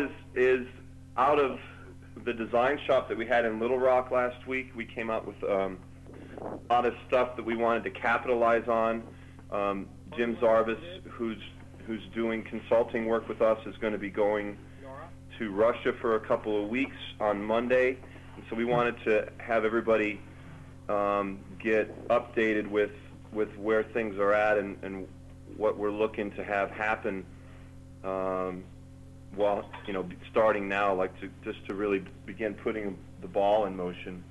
is, is out of the design shop that we had in Little Rock last week. We came out with um, a lot of stuff that we wanted to capitalize on. Um, Jim Zarvis, who's who's doing consulting work with us, is going to be going to Russia for a couple of weeks on Monday, and so we wanted to have everybody um, get updated with with where things are at and, and what we're looking to have happen. Um, well, you know, starting now, like to just to really begin putting the ball in motion.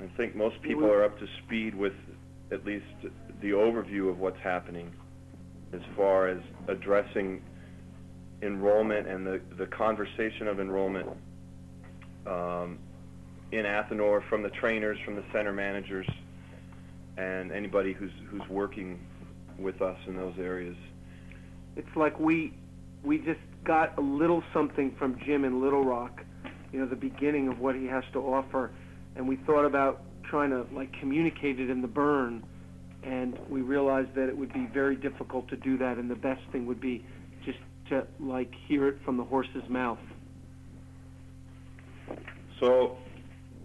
I think most people are up to speed with at least the overview of what's happening as far as addressing enrollment and the, the conversation of enrollment um, in Athenor from the trainers, from the center managers, and anybody who's, who's working with us in those areas. It's like we we just got a little something from Jim in Little Rock, you know, the beginning of what he has to offer, and we thought about trying to like communicate it in the burn, and we realized that it would be very difficult to do that, and the best thing would be just to like hear it from the horse's mouth. So,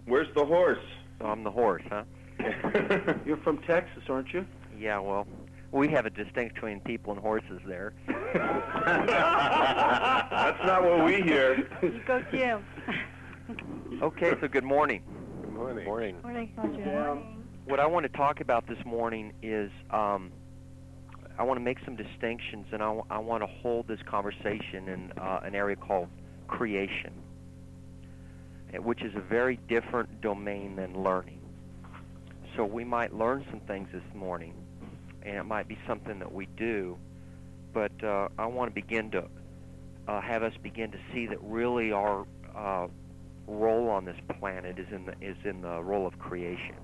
where's the horse? So I'm the horse, huh? You're from Texas, aren't you? Yeah, well, we have a distinction between people and horses there. That's not what we hear. Go, Jim. Okay, so good morning. Good morning. Morning. Morning, Roger. What I want to talk about this morning is um, I want to make some distinctions, and I, w- I want to hold this conversation in uh, an area called creation, eh, which is a very different domain than learning. So we might learn some things this morning, and it might be something that we do, but uh, I want to begin to uh, have us begin to see that really our uh, role on this planet is in the is in the role of creation.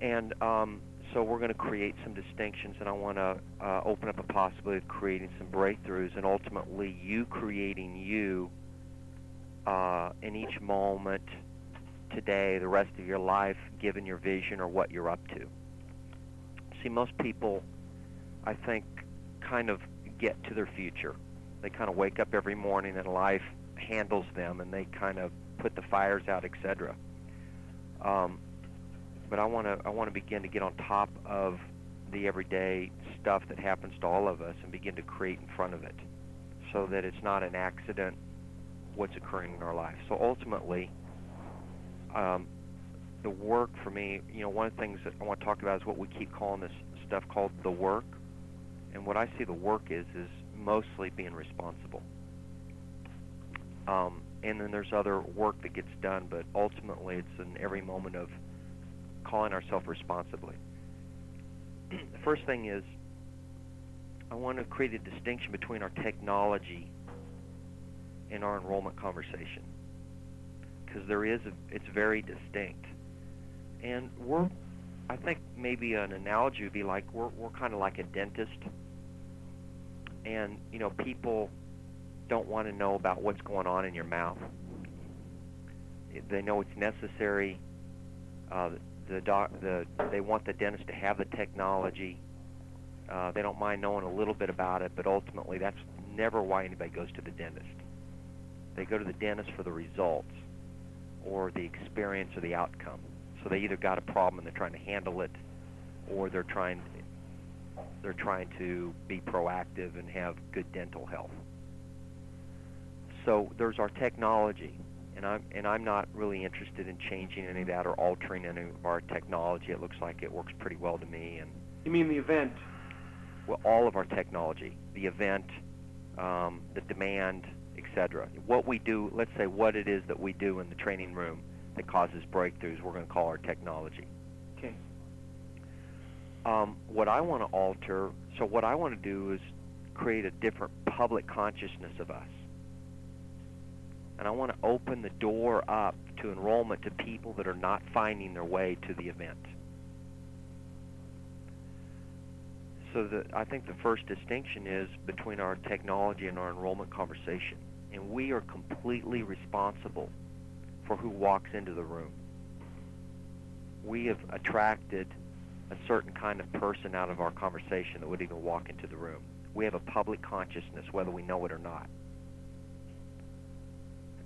And um, so we're going to create some distinctions, and I want to uh, open up a possibility of creating some breakthroughs, and ultimately you creating you uh, in each moment today, the rest of your life, given your vision or what you're up to. See, most people, I think, kind of get to their future. They kind of wake up every morning and life handles them, and they kind of put the fires out, etc. Um, but I want to I want to begin to get on top of the everyday stuff that happens to all of us and begin to create in front of it, so that it's not an accident what's occurring in our life. So ultimately, um, the work for me, you know, one of the things that I want to talk about is what we keep calling this stuff called the work. And what I see the work is is mostly being responsible. Um, and then there's other work that gets done, but ultimately it's in every moment of calling ourselves responsibly. the first thing is I want to create a distinction between our technology and our enrollment conversation because there is a, it's very distinct. And we're I think maybe an analogy would be like we're we're kind of like a dentist, and you know people don't want to know about what's going on in your mouth. They know it's necessary. Uh, the doc, the they want the dentist to have the technology. Uh, they don't mind knowing a little bit about it, but ultimately that's never why anybody goes to the dentist. They go to the dentist for the results, or the experience, or the outcome. So they either got a problem and they're trying to handle it, or they're trying they're trying to be proactive and have good dental health. So there's our technology, and I'm and I'm not really interested in changing any of that or altering any of our technology. It looks like it works pretty well to me, and You mean the event? well, all of our technology, the event, um, the demand, etc. What we do, let's say what it is that we do in the training room that causes breakthroughs, we're going to call our technology. Okay. Um, what I want to alter, so what I want to do is create a different public consciousness of us. And I want to open the door up to enrollment to people that are not finding their way to the event. So the, I think the first distinction is between our technology and our enrollment conversation. And we are completely responsible for who walks into the room. We have attracted a certain kind of person out of our conversation that would even walk into the room. we have a public consciousness, whether we know it or not.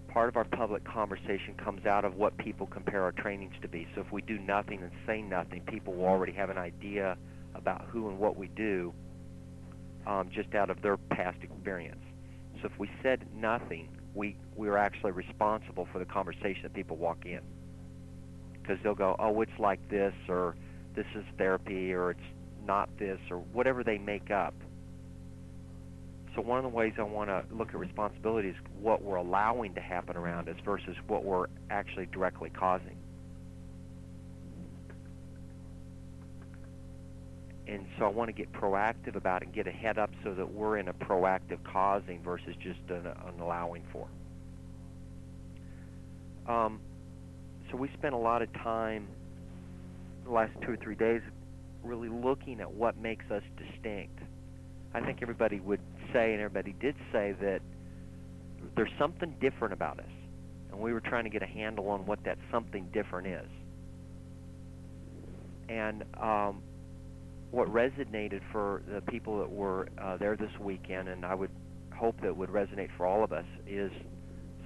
Part of our public conversation comes out of what people compare our trainings to be. So if we do nothing and say nothing, people will already have an idea about who and what we do um, just out of their past experience. So if we said nothing, we we are actually responsible for the conversation that people walk in because they'll go, oh, it's like this, or this is therapy, or it's not this, or whatever they make up. So one of the ways I want to look at responsibility is what we're allowing to happen around us versus what we're actually directly causing. And so I want to get proactive about it and get a head up so that we're in a proactive causing versus just an, an allowing for. Um, so we spent a lot of time the last two or three days really looking at what makes us distinct. I think everybody would say, and everybody did say, that there's something different about us. And we were trying to get a handle on what that something different is. And um, what resonated for the people that were uh, there this weekend, and I would hope that would resonate for all of us, is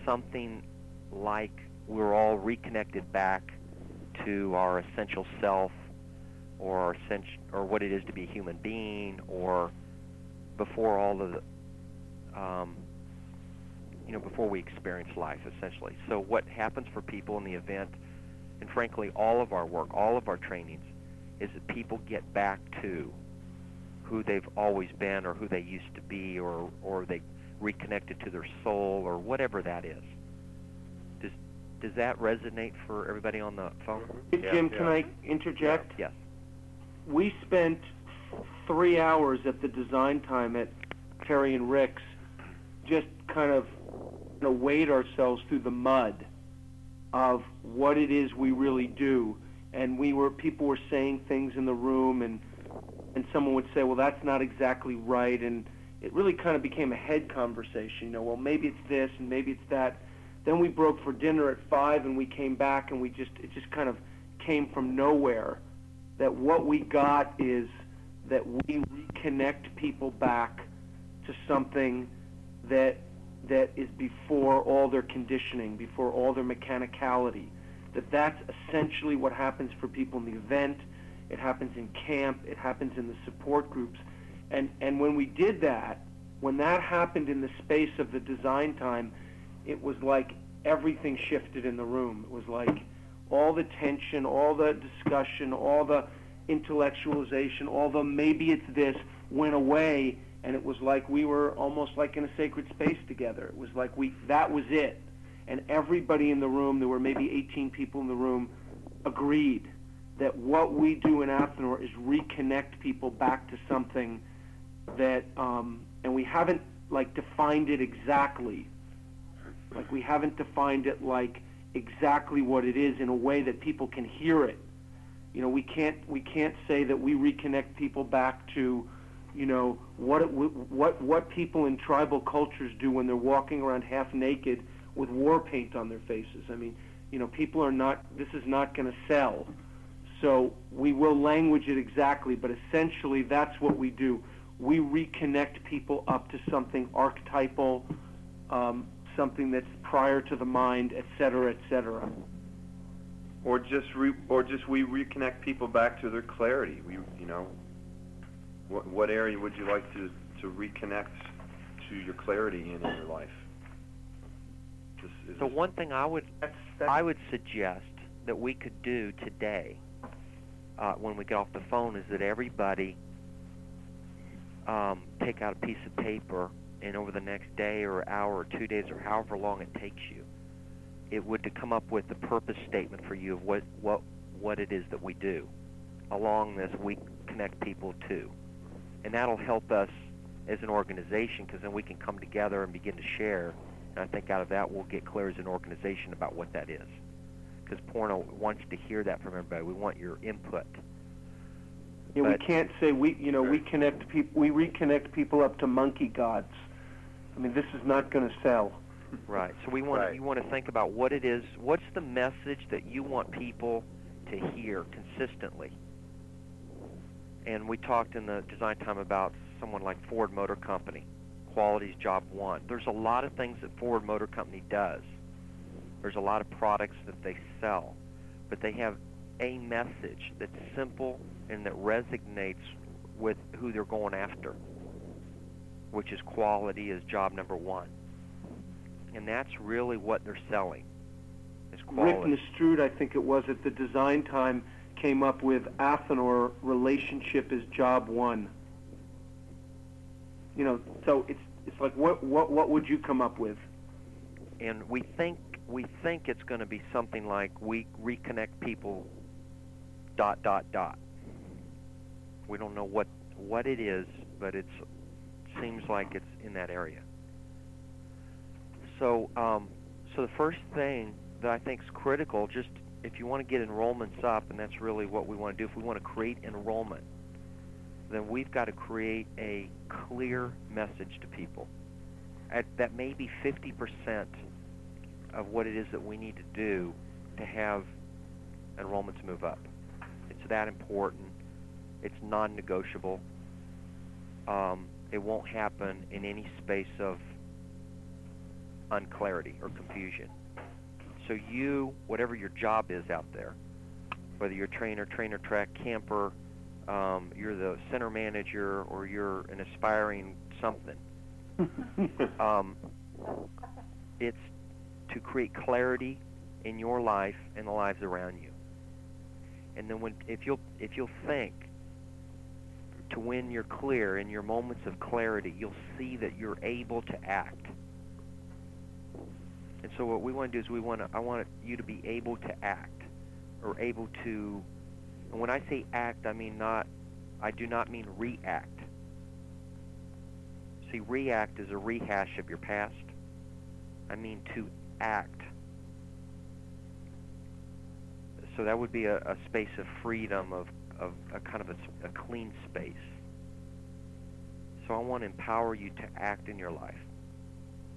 something like we're all reconnected back to our essential self or our or what it is to be a human being or before all of the um, you know before we experience life essentially. So what happens for people in the event and frankly all of our work all of our trainings is that people get back to who they've always been or who they used to be or or they reconnected to their soul or whatever that is does does that resonate for everybody on the phone Hey, Yeah, Jim, yeah. can I interject? yes We spent three hours at the design time at Terry and Rick's, just kind of you know, wade ourselves through the mud of what it is we really do. And we were people were saying things in the room, and and someone would say, "Well, that's not exactly right," and it really kind of became a head conversation. You know, well, maybe it's this and maybe it's that. Then we broke for dinner at five, and we came back, and we just it just kind of came from nowhere. That what we got is that we reconnect people back to something that that is before all their conditioning, before all their mechanicality. That that's essentially what happens for people in the event. It happens in camp. It happens in the support groups. And and when we did that, when that happened in the space of the design time, it was like everything shifted in the room. It was like all the tension, all the discussion, all the intellectualization, all the maybe it's this went away and it was like we were almost like in a sacred space together. It was like we that was it. And everybody in the room, there were maybe 18 people in the room, agreed that what we do in Athenor is reconnect people back to something that um, and we haven't like defined it exactly. Like we haven't defined it like exactly what it is in a way that people can hear it. You know, we can't we can't say that we reconnect people back to, you know, what it, what what people in tribal cultures do when they're walking around half naked with war paint on their faces. I mean, you know, people are not. This is not going to sell. So we will language it exactly, but essentially that's what we do. We reconnect people up to something archetypal, um, something that's prior to the mind, et cetera, et cetera. Or just re, or just we reconnect people back to their clarity. We, you know, what what area would you like to to reconnect to your clarity in in your life? Just, is so one thing i would That's, that's I would suggest that we could do today, uh, when we get off the phone, is that everybody um, take out a piece of paper, and over the next day or hour or two days or however long it takes you, it would to come up with the purpose statement for you of what what what it is that we do. Along this, we connect people to, and that'll help us as an organization because then we can come together and begin to share. And I think out of that, we'll get clear as an organization about what that is because Porno wants to hear that from everybody. We want your input. Yeah, we can't say we, you know, we connect people, we reconnect people up to monkey gods. I mean, this is not going to sell. Right. So we want Right. you want to think about what it is. What's the message that you want people to hear consistently? And we talked in the design time about someone like Ford Motor Company, quality's job one. There's a lot of things that Ford Motor Company does. There's a lot of products that they sell, but they have a message that's simple and that resonates with who they're going after, which is quality is job number one. And that's really what they're selling. Is Rick quality. Nestrud, I think it was at the design time, came up with Athenor relationship is job one. You know, so it's it's like what what what would you come up with? and we think we think it's going to be something like we reconnect people dot dot dot we don't know what what it is but it seems like it's in that area so um, so the first thing that I think is critical just if you want to get enrollments up and that's really what we want to do if we want to create enrollment then we've got to create a clear message to people at, that may be 50% of what it is that we need to do to have enrollments move up. It's that important. It's non-negotiable. Um, it won't happen in any space of unclarity or confusion. So you, whatever your job is out there, whether you're trainer, trainer track, camper, um, you're the center manager, or you're an aspiring something, um, it's to create clarity in your life and the lives around you. And then when if you'll if you'll think to when you're clear in your moments of clarity, you'll see that you're able to act. And so what we want to do is we want to I want you to be able to act or able to and when I say act, I mean not I do not mean react. See, react is a rehash of your past. I mean to act. So that would be a, a space of freedom, of, of a kind of a clean space. So I want to empower you to act in your life.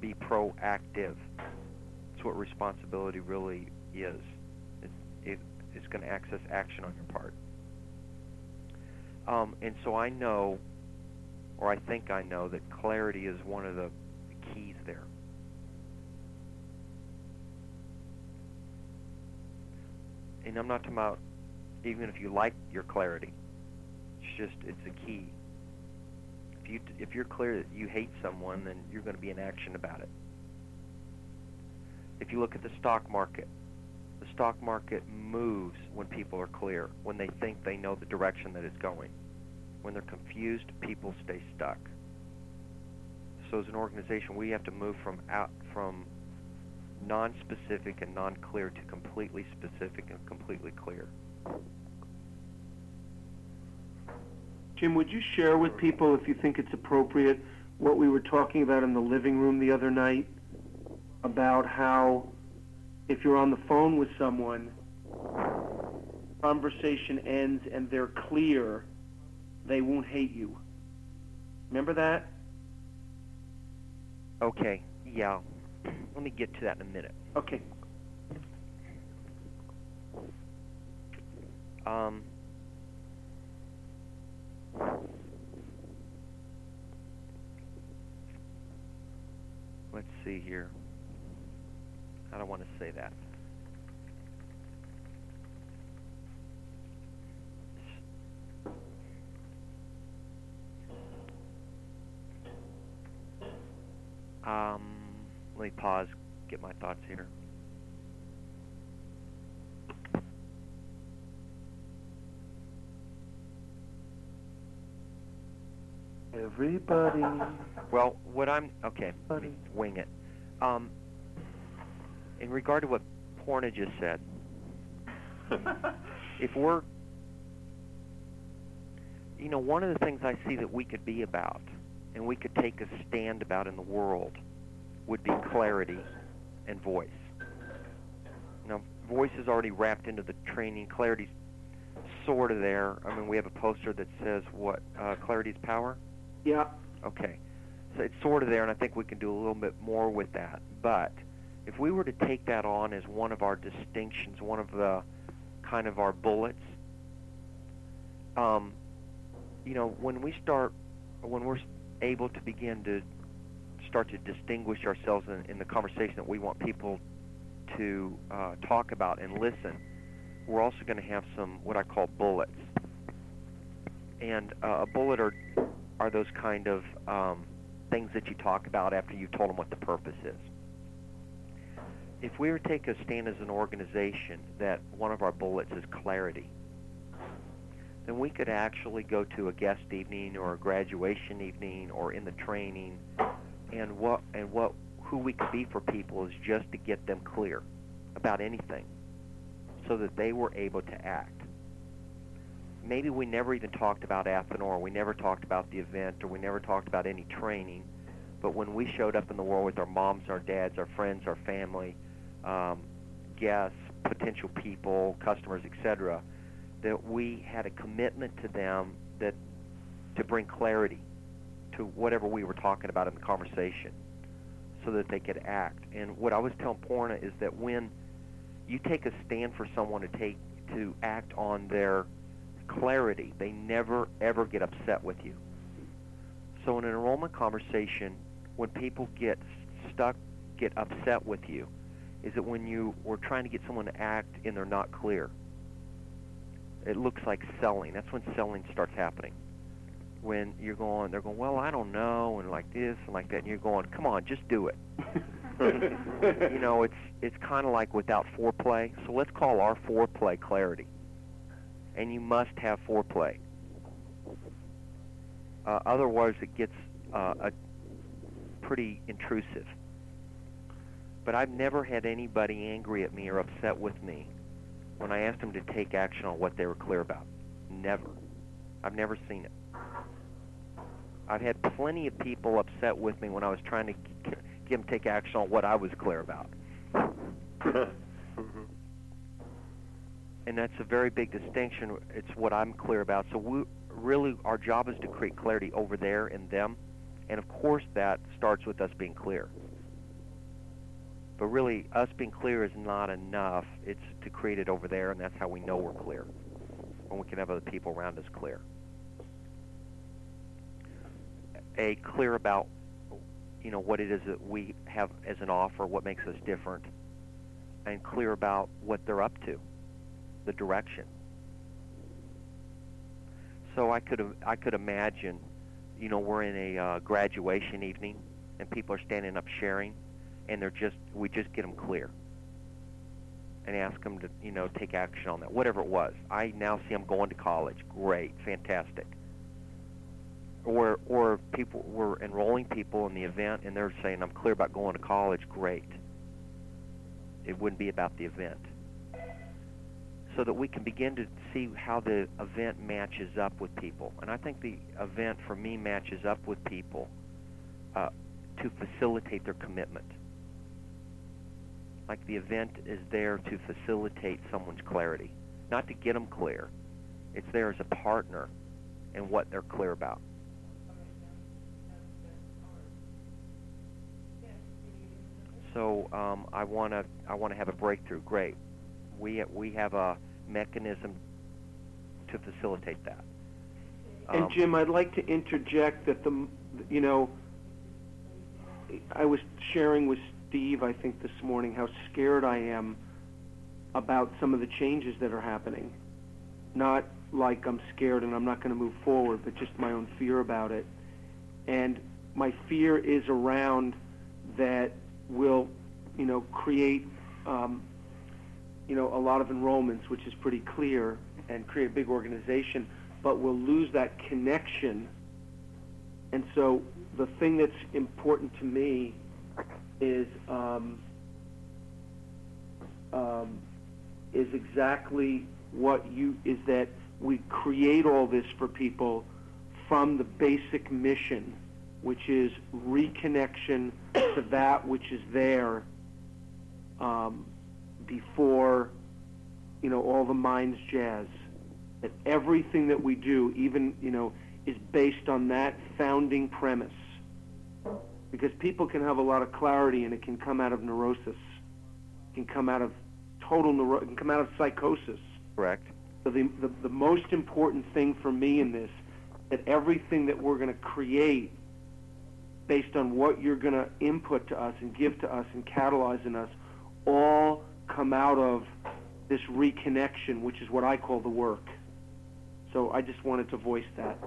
Be proactive. That's what responsibility really is. It, it, it's going to access action on your part. Um, and so I know, or I think I know, that clarity is one of the keys there. And I'm not talking about even if you like your clarity. It's just it's a key. If you if you're clear that you hate someone, then you're going to be in action about it. If you look at the stock market, the stock market moves when people are clear, when they think they know the direction that it's going. When they're confused, people stay stuck. So as an organization, we have to move from out from non-specific and non-clear to completely specific and completely clear. Jim, would you share with people, if you think it's appropriate, what we were talking about in the living room the other night about how if you're on the phone with someone, conversation ends and they're clear, they won't hate you. Remember that? Okay, yeah. Let me get to that in a minute. Okay. Um, let's see here. I don't want to say that. Um, let me pause, get my thoughts here. Everybody. Well, what I'm okay, let me wing it. Um, in regard to what Porna just said, if we're, you know, one of the things I see that we could be about, and we could take a stand about in the world, would be clarity and voice. Now, voice is already wrapped into the training. Clarity's sort of there. I mean, we have a poster that says what uh, clarity's power. Yeah. Okay. So it's sort of there, and I think we can do a little bit more with that. But if we were to take that on as one of our distinctions, one of the kind of our bullets, um, you know, when we start when we're able to begin to start to distinguish ourselves in, in the conversation that we want people to uh, talk about and listen, we're also going to have some what I call bullets. And uh, a bullet are are those kind of um, things that you talk about after you've told them what the purpose is. If we were to take a stand as an organization that one of our bullets is clarity, then we could actually go to a guest evening or a graduation evening or in the training and what and what who we could be for people is just to get them clear about anything so that they were able to act. Maybe we never even talked about Athenor, we never talked about the event, or we never talked about any training, but when we showed up in the world with our moms, our dads, our friends, our family, um, guests, potential people, customers, etc., that we had a commitment to them that to bring clarity to whatever we were talking about in the conversation so that they could act. And what I was telling Porna is that when you take a stand for someone to take to act on their clarity, they never ever get upset with you. So in an enrollment conversation, when people get stuck, get upset with you, is that when you were trying to get someone to act and they're not clear. It looks like selling. That's when selling starts happening. When you're going, they're going, well, I don't know, and like this and like that, and you're going, come on, just do it. you know, it's it's kind of like without foreplay. So let's call our foreplay clarity. And you must have foreplay. Uh, otherwise, it gets uh, a pretty intrusive. But I've never had anybody angry at me or upset with me when I asked them to take action on what they were clear about. Never. I've never seen it. I've had plenty of people upset with me when I was trying to get them to take action on what I was clear about. Mm-hmm. and that's a very big distinction. It's what I'm clear about. So we really, our job is to create clarity over there in them, and of course that starts with us being clear. But really, us being clear is not enough. It's to create it over there, and that's how we know we're clear, when we can have other people around us clear. A clear about, you know, what it is that we have as an offer, what makes us different, and clear about what they're up to, the direction. So I could I could imagine, you know, we're in a uh, graduation evening, and people are standing up sharing, and they're just we just get them clear, and ask them to you know take action on that, whatever it was. I now see them going to college. Great, fantastic. Or or people we're enrolling people in the event, and they're saying I'm clear about going to college. Great. It wouldn't be about the event so that we can begin to see how the event matches up with people. And I think the event for me matches up with people uh, to facilitate their commitment. Like the event is there to facilitate someone's clarity, not to get them clear. It's there as a partner in what they're clear about. So um, I want to I want to have a breakthrough. Great. We we have a mechanism to facilitate that. And Um, Jim, I'd like to interject that the, you know, I was sharing with Steve, I think this morning, how scared I am about some of the changes that are happening. Not like I'm scared and I'm not going to move forward, but just my own fear about it. And my fear is around that will, you know, create, um, you know, a lot of enrollments, which is pretty clear, and create a big organization, but we'll lose that connection. And so the thing that's important to me is um, um, is exactly what you is that we create all this for people from the basic mission, which is reconnection to that which is there um, before you know all the mind's jazz. That everything that we do, even you know, is based on that founding premise. Because people can have a lot of clarity, and it can come out of neurosis, it can come out of total neuro, it can come out of psychosis. correct. So the, the the most important thing for me in this that everything that we're going to create based on what you're going to input to us and give to us and catalyze in us all come out of this reconnection, which is what I call the work. So I just wanted to voice that.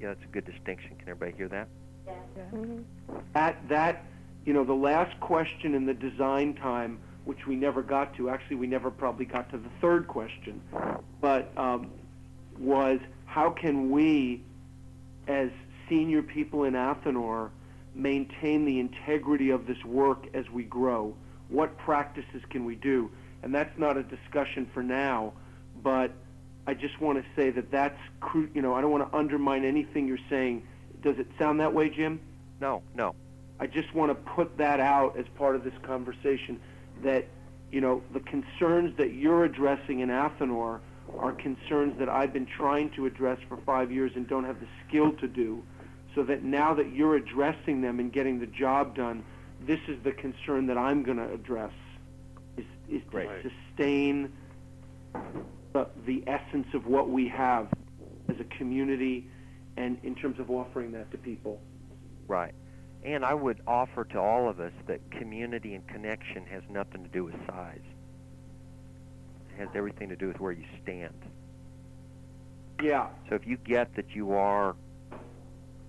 Yeah, that's a good distinction. Can everybody hear that? Mhm. That that you know the last question in the design time, which we never got to. Actually, we never probably got to the third question, but um, was how can we, as senior people in Athenor, maintain the integrity of this work as we grow? What practices can we do? And that's not a discussion for now, but I just want to say that that's cru- you know I don't want to undermine anything you're saying. Does it sound that way, Jim? No, no. I just want to put that out as part of this conversation that, you know, the concerns that you're addressing in Athenor are concerns that I've been trying to address for five years and don't have the skill to do. So that now that you're addressing them and getting the job done, this is the concern that I'm going to address, is, is to sustain the, the essence of what we have as a community and in terms of offering that to people. Right. And I would offer to all of us that community and connection has nothing to do with size. It has everything to do with where you stand. Yeah. So if you get that you are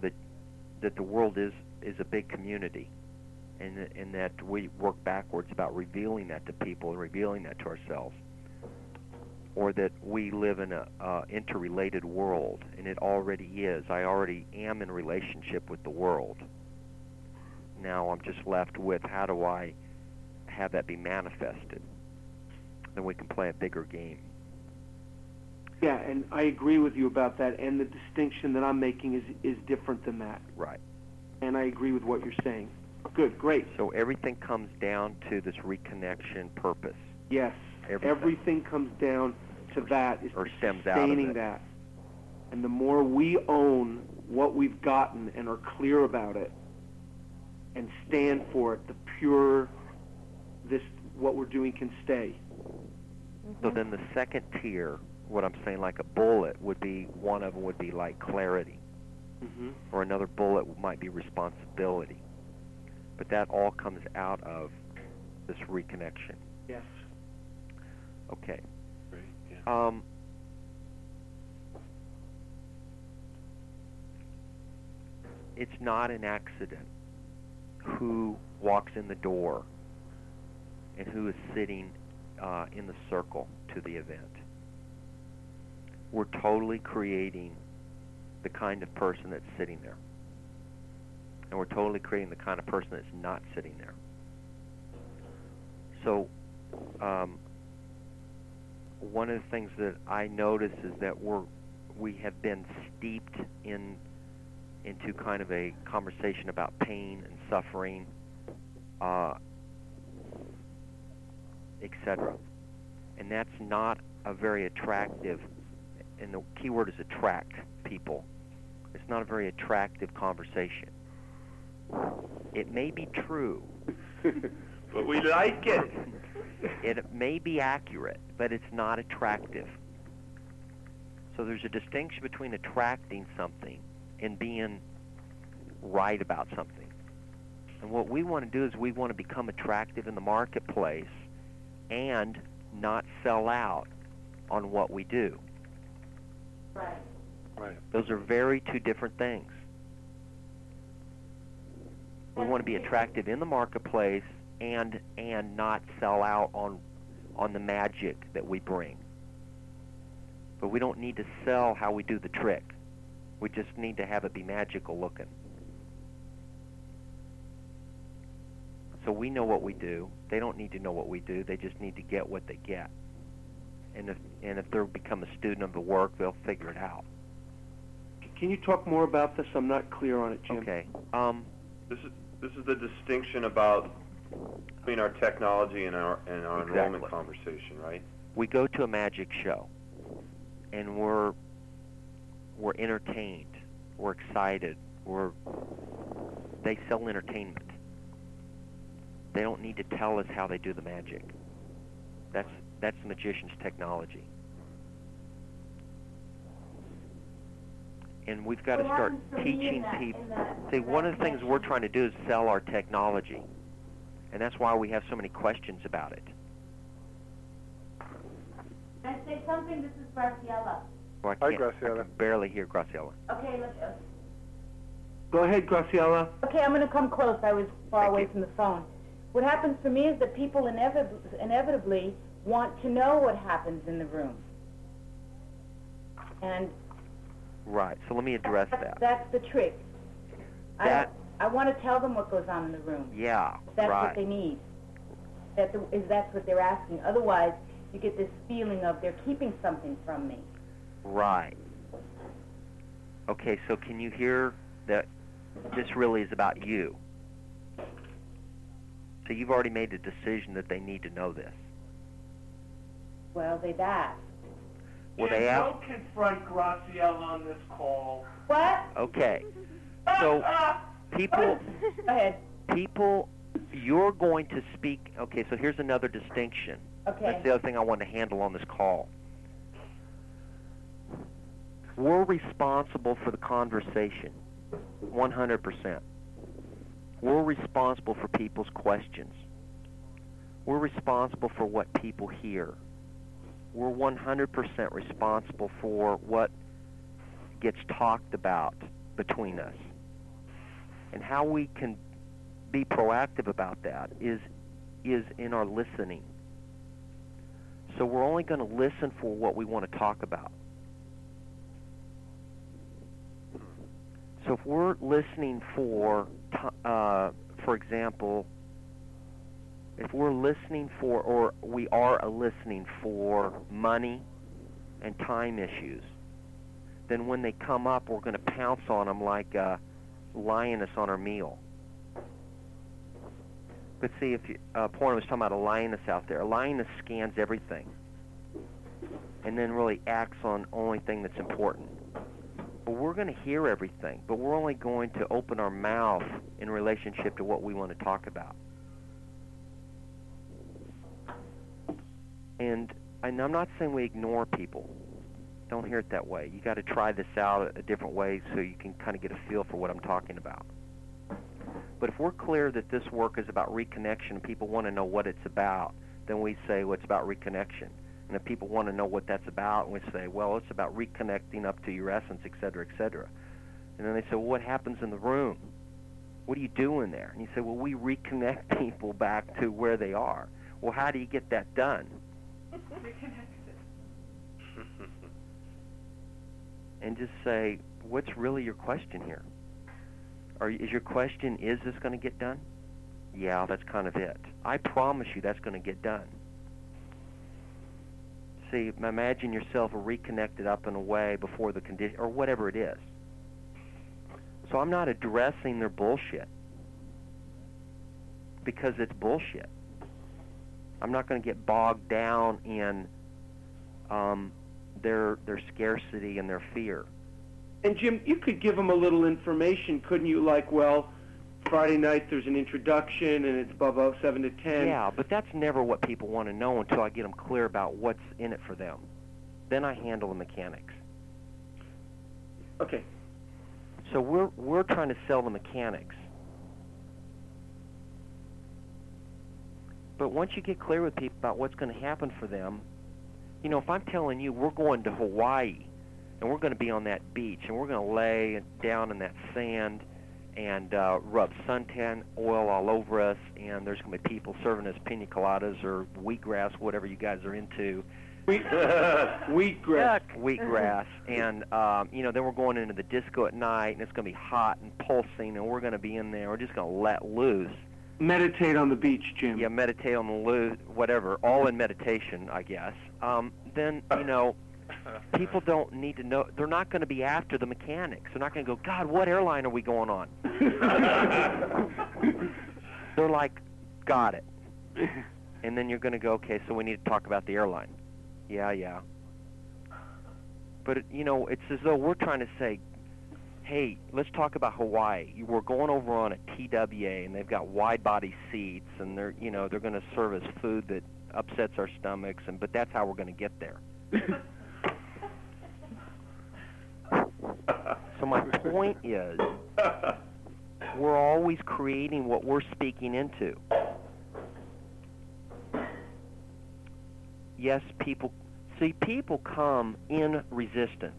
that that the world is is a big community, and and that we work backwards about revealing that to people and revealing that to ourselves, or that we live in a uh, interrelated world, and it already is. I already am in relationship with the world. Now I'm just left with how do I have that be manifested? Then we can play a bigger game. Yeah, and I agree with you about that. And the distinction that I'm making is is different than that. Right. And I agree with what you're saying. Good, great. So everything comes down to this reconnection purpose. Yes, Everything. everything comes down to that. Is Or stems out of sustaining it. that. And the more we own what we've gotten and are clear about it, and stand for it, the pure this what we're doing can stay. So then the second tier, what I'm saying, like a bullet, would be one of them would be like clarity, Mm-hmm. or another bullet might be responsibility. But that all comes out of this reconnection. Yes. Okay. Um, it's not an accident who walks in the door and who is sitting uh, in the circle to the event. We're totally creating the kind of person that's sitting there. And we're totally creating the kind of person that's not sitting there. So, um, one of the things that I notice is that we're we have been steeped in into kind of a conversation about pain and suffering, uh, etc. And that's not a very attractive. And the key word is attract people. It's not a very attractive conversation. It may be true. But we like it. It may be accurate, but it's not attractive. So there's a distinction between attracting something and being right about something. And what we want to do is we want to become attractive in the marketplace and not sell out on what we do. Right. Right. Those are very two different things. We want to be attractive in the marketplace and and not sell out on on the magic that we bring. But we don't need to sell how we do the trick. We just need to have it be magical looking. So we know what we do. They don't need to know what we do. They just need to get what they get. And if and if they become a student of the work, they'll figure it out. Can you talk more about this? I'm not clear on it, Jim. Okay. Um, This is this is the distinction about between our technology and our and our enrollment conversation, right? we go to a magic show, and we're we're entertained, we're excited, we're they sell entertainment. They don't need to tell us how they do the magic. That's that's the magician's technology. and we've got to start happens for me in teaching people. See, one of the things we're trying to do is sell our technology, and that's why we have so many questions about it. Can I say something? This is Graciela. Well, I Hi, can't, I can barely hear Graciela. Okay, look, uh, Go ahead, Graciela. okay, I'm gonna come close. I was far Thank away you. from the phone. What happens for me is that people inevit- inevitably want to know what happens in the room. And Right. So let me address that's, that. that's the trick. That- I, I wanna tell them what goes on in the room. Yeah. That's right. what they need. That the, is that's what they're asking. Otherwise, you get this feeling of they're keeping something from me. Right. Okay, so can you hear that this really is about you? So you've already made the decision that they need to know this. Well, they've asked. Well, they And asked. don't confront Graciela on this call. What? Okay. So people, Go ahead. people, you're going to speak. Okay, so here's another distinction. Okay. That's the other thing I want to handle on this call. We're responsible for the conversation, 100%. We're responsible for people's questions. We're responsible for what people hear. We're 100% responsible for what gets talked about between us. And how we can be proactive about that is is in our listening. So we're only going to listen for what we want to talk about. So if we're listening for, uh, for example, if we're listening for, or we are listening for money and time issues, then when they come up, we're going to pounce on them like a lioness on her meal. But see, if you, uh, Porno was talking about a lioness out there, a lioness scans everything, and then really acts on only thing that's important. But we're going to hear everything, but we're only going to open our mouth in relationship to what we want to talk about. And, and I'm not saying we ignore people. Don't hear it that way. You got to try this out a different way so you can kind of get a feel for what I'm talking about. But if we're clear that this work is about reconnection and people want to know what it's about, then we say, well, it's about reconnection. And if people want to know what that's about, we say, well, it's about reconnecting up to your essence, et cetera, et cetera. And then they say, well, what happens in the room? What do you do in there? And you say, well, we reconnect people back to where they are. Well, how do you get that done? and just say, what's really your question here? Are, is your question, is this going to get done? Yeah, that's kind of it. I promise you that's going to get done. See, imagine yourself reconnected up in a way before the condition, or whatever it is. So I'm not addressing their bullshit because it's bullshit. I'm not going to get bogged down in um, their their scarcity and their fear. And Jim, you could give them a little information, couldn't you? Like, well, Friday night there's an introduction and it's above 7 to 10. Yeah, but that's never what people want to know until I get them clear about what's in it for them. Then I handle the mechanics. Okay. So we're we're trying to sell the mechanics. But once you get clear with people about what's going to happen for them, you know, if I'm telling you we're going to Hawaii and we're going to be on that beach and we're going to lay down in that sand and uh, rub suntan oil all over us, and there's going to be people serving us pina coladas or wheatgrass, whatever you guys are into, Wheat, wheatgrass. wheatgrass, and um, you know, then we're going into the disco at night, and it's going to be hot and pulsing, and we're going to be in there. We're just going to let loose. Meditate on the beach, Jim. Yeah, meditate on the loose, whatever, all in meditation, I guess. Um, then you know, people don't need to know. They're not going to be after the mechanics. They're not going to go, God, what airline are we going on? They're like, got it. And then you're going to go, okay, so we need to talk about the airline. Yeah, yeah. But, it, you know, it's as though we're trying to say, hey, let's talk about Hawaii. You- We're going over on a TWA, and they've got wide-body seats, and they're, you know, they're going to serve us food that upsets our stomachs, and but that's how we're going to get there. So my point is, we're always creating what we're speaking into. Yes, people see people come in resistance.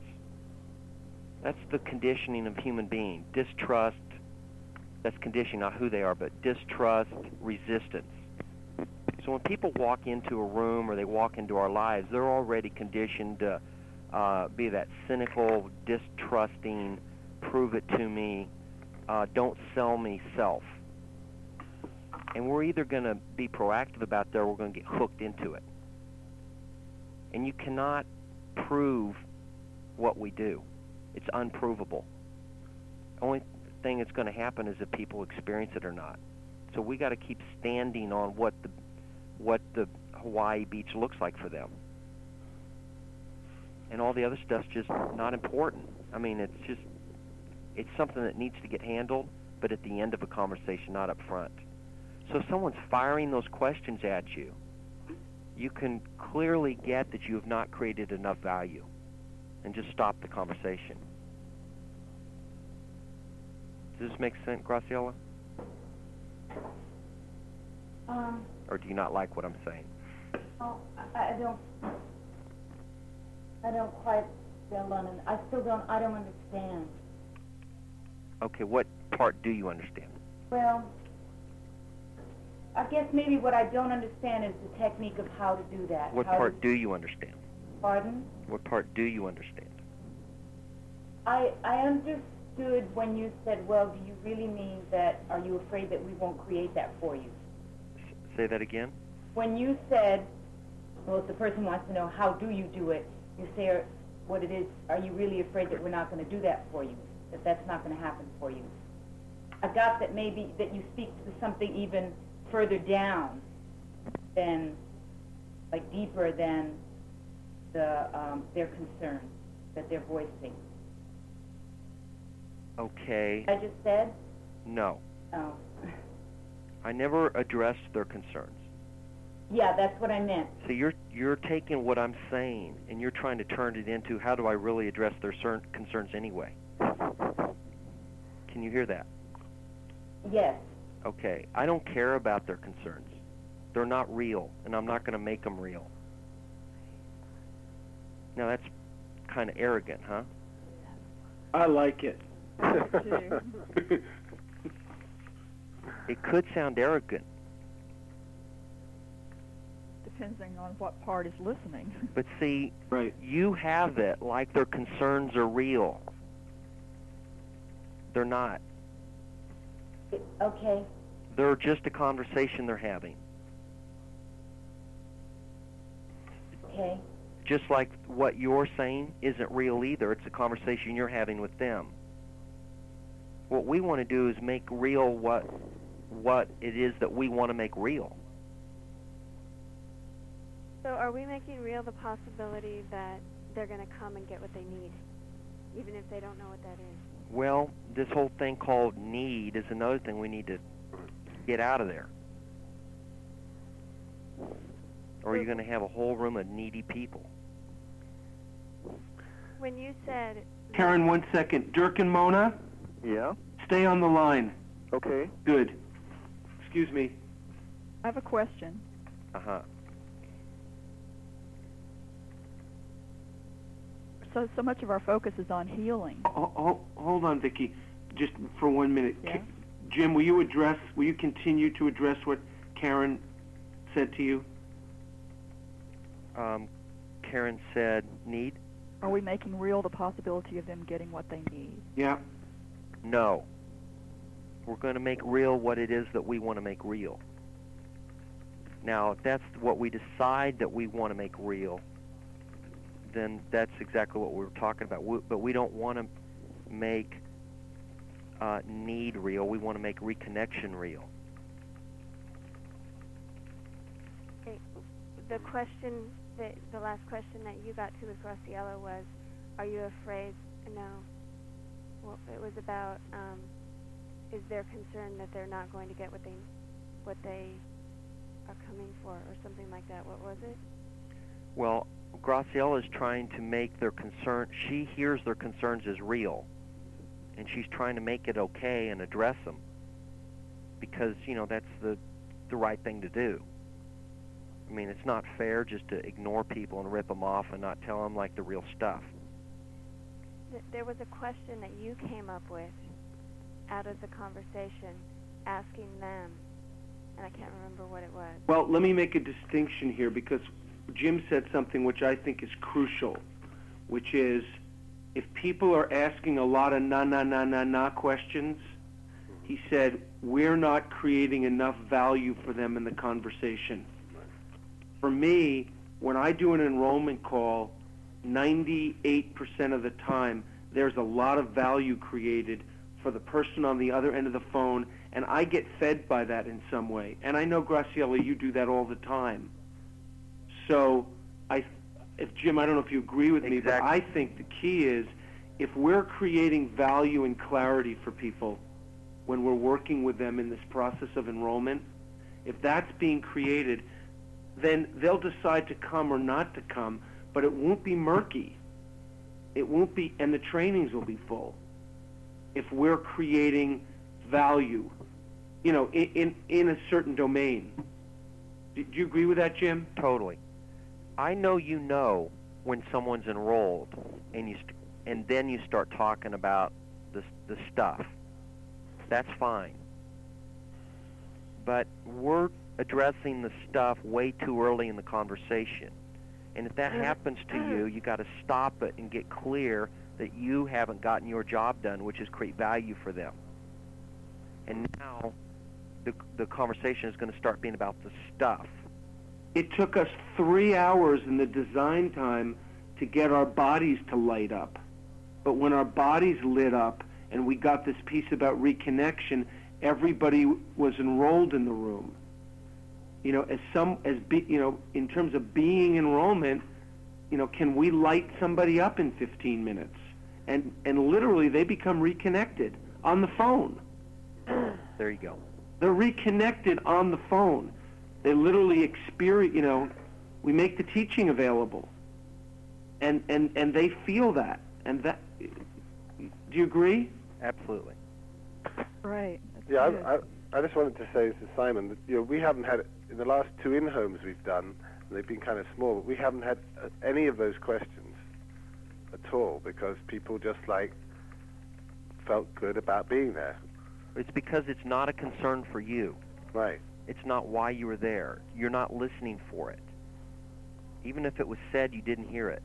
That's the conditioning of human being. Distrust. That's conditioning, not who they are, but distrust, resistance. So when people walk into a room or they walk into our lives, they're already conditioned to uh, be that cynical, distrusting, prove it to me, uh, don't sell me self. And we're either going to be proactive about that or we're going to get hooked into it. And you cannot prove what we do. It's unprovable. The only thing that's going to happen is if people experience it or not. So we got to keep standing on what the what the Hawaii beach looks like for them. And all the other stuff's just not important. I mean, it's just it's something that needs to get handled, but at the end of a conversation, not up front. So if someone's firing those questions at you, you can clearly get that you have not created enough value and just stop the conversation. Does this make sense, Graciela? Um, Or do you not like what I'm saying? oh, I, I don't, I don't quite feel on it. I still don't, I don't understand. Okay, what part do you understand? Well, I guess maybe what I don't understand is the technique of how to do that. What how to- part do you understand? Pardon? What part do you understand? I, I understood when you said, well, do you really mean that, are you afraid that we won't create that for you? Say that again? When you said, well, if the person wants to know, how do you do it, you say what it is, are you really afraid that we're not going to do that for you, that that's not going to happen for you? I got that maybe, that you speak to something even further down than, like deeper than the, um, their concern that they're voicing. Okay, I just said, no. oh, I never addressed their concerns. yeah, that's what I meant. So you're you're taking what I'm saying and you're trying to turn it into how do I really address their cer- concerns anyway? Can you hear that? Yes, Okay, I don't care about their concerns. They're not real, and I'm not going to make them real. Now that's kind of arrogant, huh? I like it. It could sound arrogant, Depending on what part is listening. but see, right. you have it like their concerns are real. They're not. Okay, They're just a conversation they're having. okay, Just like what you're saying isn't real either. It's a conversation you're having with them. What we want to do is make real what what it is that we want to make real. So are we making real the possibility that they're going to come and get what they need, even if they don't know what that is? Well, this whole thing called need is another thing we need to get out of there. Or are you going to have a whole room of needy people? When you said Karen, one second. Dirk and Mona, Yeah. stay on the line. Okay. Good. Excuse me. I have a question. Uh huh. So, so much of our focus is on healing. Ho- ho- hold on, Vicky, just for one minute. Yeah. Ca- Jim, will you address? Will you continue to address what Karen said to you? Um, Karen said need. Are we making real the possibility of them getting what they need? Yeah. No. We're going to make real what it is that we want to make real. Now, if that's what we decide that we want to make real, then that's exactly what we're talking about. We, but we don't want to make uh, need real. We want to make reconnection real. the question, that the last question that you got to with Graciela was, are you afraid? No. Well, it was about, um, is there concern that they're not going to get what they, what they are coming for, or something like that? What was it? Well, Graciela is trying to make their concern. She hears their concerns as real. and she's trying to make it okay and address them because you know that's the the right thing to do. I mean, it's not fair just to ignore people and rip them off and not tell them like the real stuff. There was a question that you came up with out of the conversation, asking them, and I can't remember what it was. Well, let me make a distinction here because Jim said something which I think is crucial, which is if people are asking a lot of na na na na na questions, he said we're not creating enough value for them in the conversation. For me, when I do an enrollment call, 98% of the time there's a lot of value created for the person on the other end of the phone, and I get fed by that in some way. And I know, Graciela, you do that all the time. So, I, if Jim, I don't know if you agree with me, but I think the key is if we're creating value and clarity for people when we're working with them in this process of enrollment, if that's being created, then they'll decide to come or not to come, but it won't be murky. It won't be, and the trainings will be full. If we're creating value, you know, in, in, in a certain domain. Do do you agree with that, Jim? Totally. I know you know when someone's enrolled, and you st- and then you start talking about the the stuff. That's fine. But we're addressing the stuff way too early in the conversation. And if that mm. happens to you, you got to stop it and get clear that you haven't gotten your job done, which is create value for them. And now the the conversation is going to start being about the stuff. It took us three hours in the design time to get our bodies to light up. But when our bodies lit up and we got this piece about reconnection, everybody was enrolled in the room. You know, as some as be, you know, in terms of being enrollment, you know, can we light somebody up in 15 minutes? And and literally they become reconnected on the phone. There you go. They're reconnected on the phone. They literally experience, you know, we make the teaching available. And, and, and they feel that. And that, do you agree? Absolutely. Right. That's Yeah. I, I, I just wanted to say to Simon that you know we haven't had in the last two in-homes we've done. They've been kind of small, but we haven't had uh, any of those questions at all because people just like felt good about being there. It's because it's not a concern for you. Right. It's not why you were there. You're not listening for it. Even if it was said, you didn't hear it.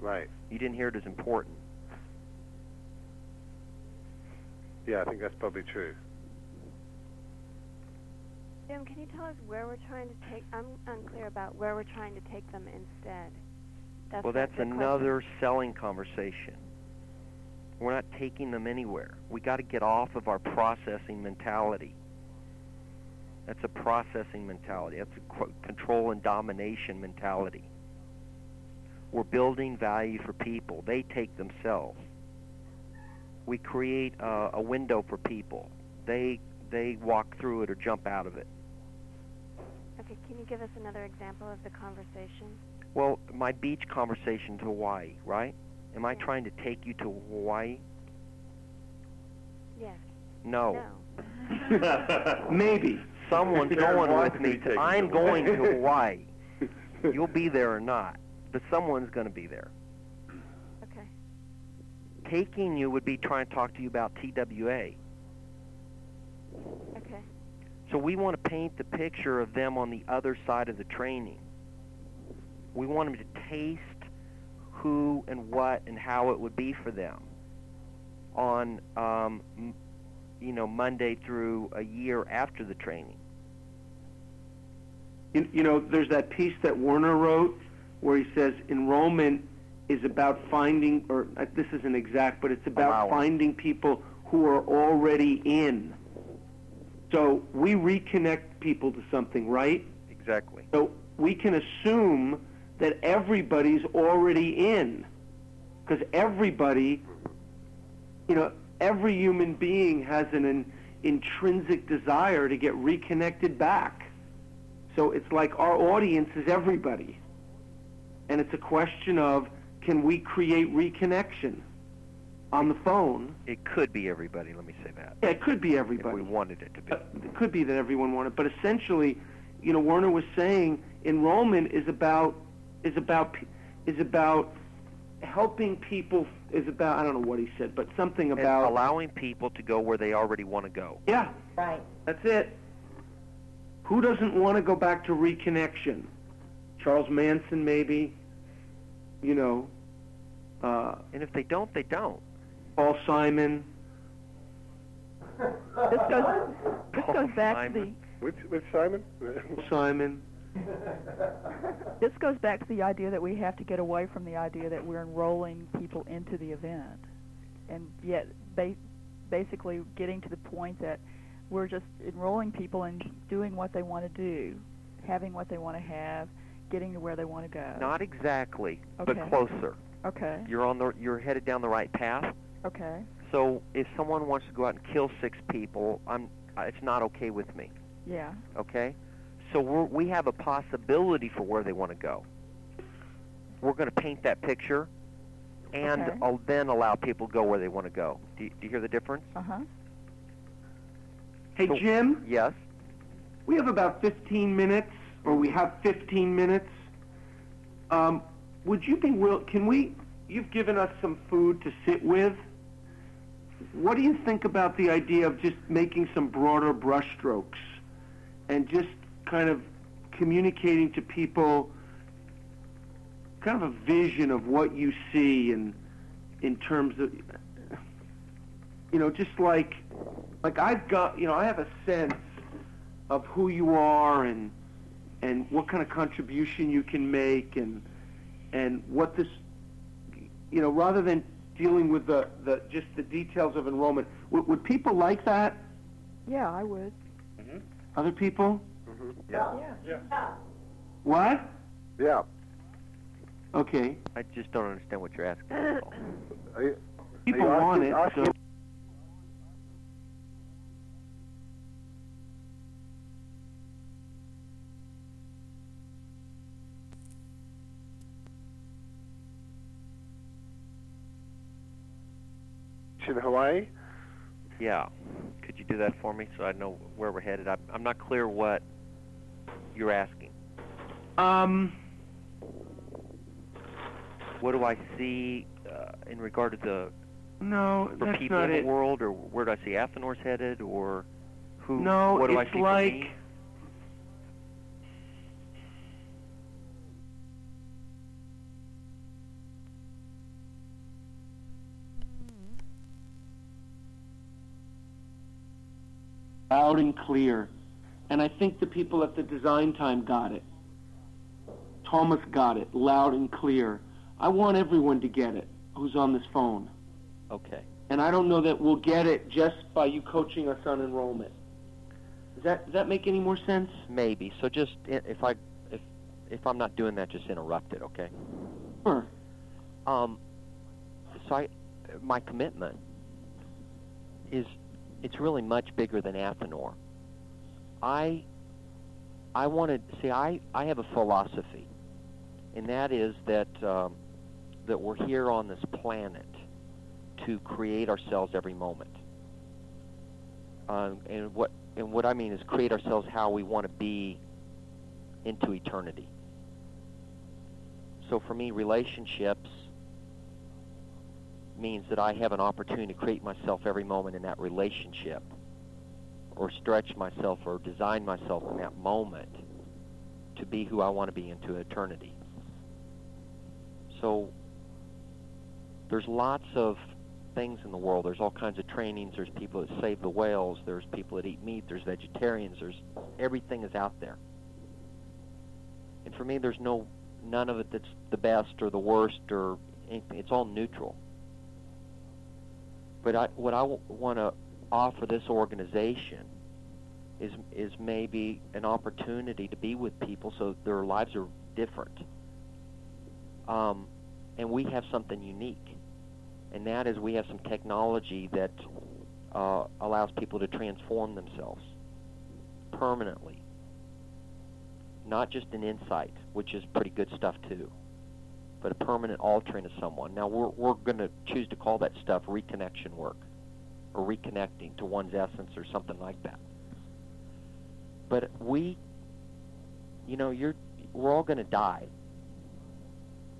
Right. You didn't hear it as important. Yeah, I think that's probably true. Jim, can you tell us where we're trying to take? I'm unclear about where we're trying to take them instead. That's well, that's the question. another selling conversation. We're not taking them anywhere. We got to get off of our processing mentality. That's a processing mentality. That's a control and domination mentality. We're building value for people. They take themselves. We create a, a window for people. They they walk through it or jump out of it. Okay, can you give us another example of the conversation? Well, my beach conversation to Hawaii, right? Am I trying to take you to Hawaii? Yes. No. No. Maybe. Someone's Jared going with me. be taken I'm to going to Hawaii. Hawaii. You'll be there or not, but someone's going to be there. Okay. Taking you would be trying to talk to you about TWA. Okay. So we want to paint the picture of them on the other side of the training. We want them to taste who and what and how it would be for them on, um, m- you know, Monday through a year after the training. You, you know, there's that piece that Werner wrote where he says enrollment is about finding, or uh, this isn't exact, but it's about finding people who are already in. So we reconnect people to something, right? Exactly. So we can assume that everybody's already in. Because everybody, you know, every human being has an, in, intrinsic desire to get reconnected back. So it's like our audience is everybody. And it's a question of can we create reconnection? on the phone. It could be everybody. Let me say that. Yeah, it could be If everybody. we wanted it to be. Uh, It could be that everyone wanted, but essentially, you know, Werner was saying enrollment is about is about is about helping people is about I don't know what he said, but something And about allowing people to go where they already want to go. yeah, Right. that's it. Who doesn't want to go back to reconnection? Charles Manson, maybe. You know, uh, And if they don't, they don't. Paul Simon. This goes this goes back to the Simon. Which, which Simon? Simon. this goes back to the idea that we have to get away from the idea that we're enrolling people into the event, and yet ba- basically getting to the point that we're just enrolling people and doing what they want to do, having what they want to have, getting to where they want to go. Not exactly, Okay. but closer. okay. You're on the you're headed down the right path. Okay. So if someone wants to go out and kill six people, I'm it's not okay with me. Yeah. Okay? So we're, we have a possibility for where they want to go. We're going to paint that picture and Okay. I'll then allow people to go where they want to go. Do you, do you hear the difference? Uh huh. Hey So- Jim. Yes. We have about 15 minutes, or we have 15 minutes. Um, would you be will? Can we? You've given us some food to sit with. What do you think about the idea of just making some broader brushstrokes, and just kind of communicating to people kind of a vision of what you see, and in terms of, you know, just like, like I've got, you know, I have a sense of who you are and and what kind of contribution you can make and and what this you know rather than dealing with the, the just the details of enrollment would, would people like that? Yeah, I would. Mm-hmm. other people Yeah. Yeah. what Yeah. okay I just don't understand what you're asking. that's all. Are you, people Are you want asking- it asking- so in Hawaii? Yeah. Could you do that for me so I know where we're headed? I'm, I'm not clear what you're asking. um What do I see uh, in regard to the no for that's people not in the it world, or where do I see Athanor's headed, or who? no what do it's I see for like me? loud and clear. And I think the people at the design time got it. Thomas got it, loud and clear. I want everyone to get it who's on this phone. Okay. And I don't know that we'll get it just by you coaching us on enrollment. Does that does that make any more sense? Maybe. So just if I if if I'm not doing that, just interrupt it, okay? Sure. Um, so I, my commitment is it's really much bigger than Athanor. I I wanted see I I have a philosophy, and that is that um, that we're here on this planet to create ourselves every moment. Um, and what and what I mean is create ourselves how we want to be into eternity. So for me, relationships means that I have an opportunity to create myself every moment in that relationship, or stretch myself, or design myself in that moment to be who I want to be into eternity. So there's lots of things in the world. There's all kinds of trainings. There's people that save the whales. There's people that eat meat. There's vegetarians. There's everything is out there. And for me, there's no none of it that's the best or the worst or anything. It's all neutral. But I, what I w- want to offer this organization is is maybe an opportunity to be with people so their lives are different. Um, and we have something unique, and that is we have some technology that uh, allows people to transform themselves permanently, not just an insight, which is pretty good stuff too. but a permanent altering of someone. Now we're we're going to choose to call that stuff reconnection work, or reconnecting to one's essence, or something like that. But we, you know, you're we're all going to die,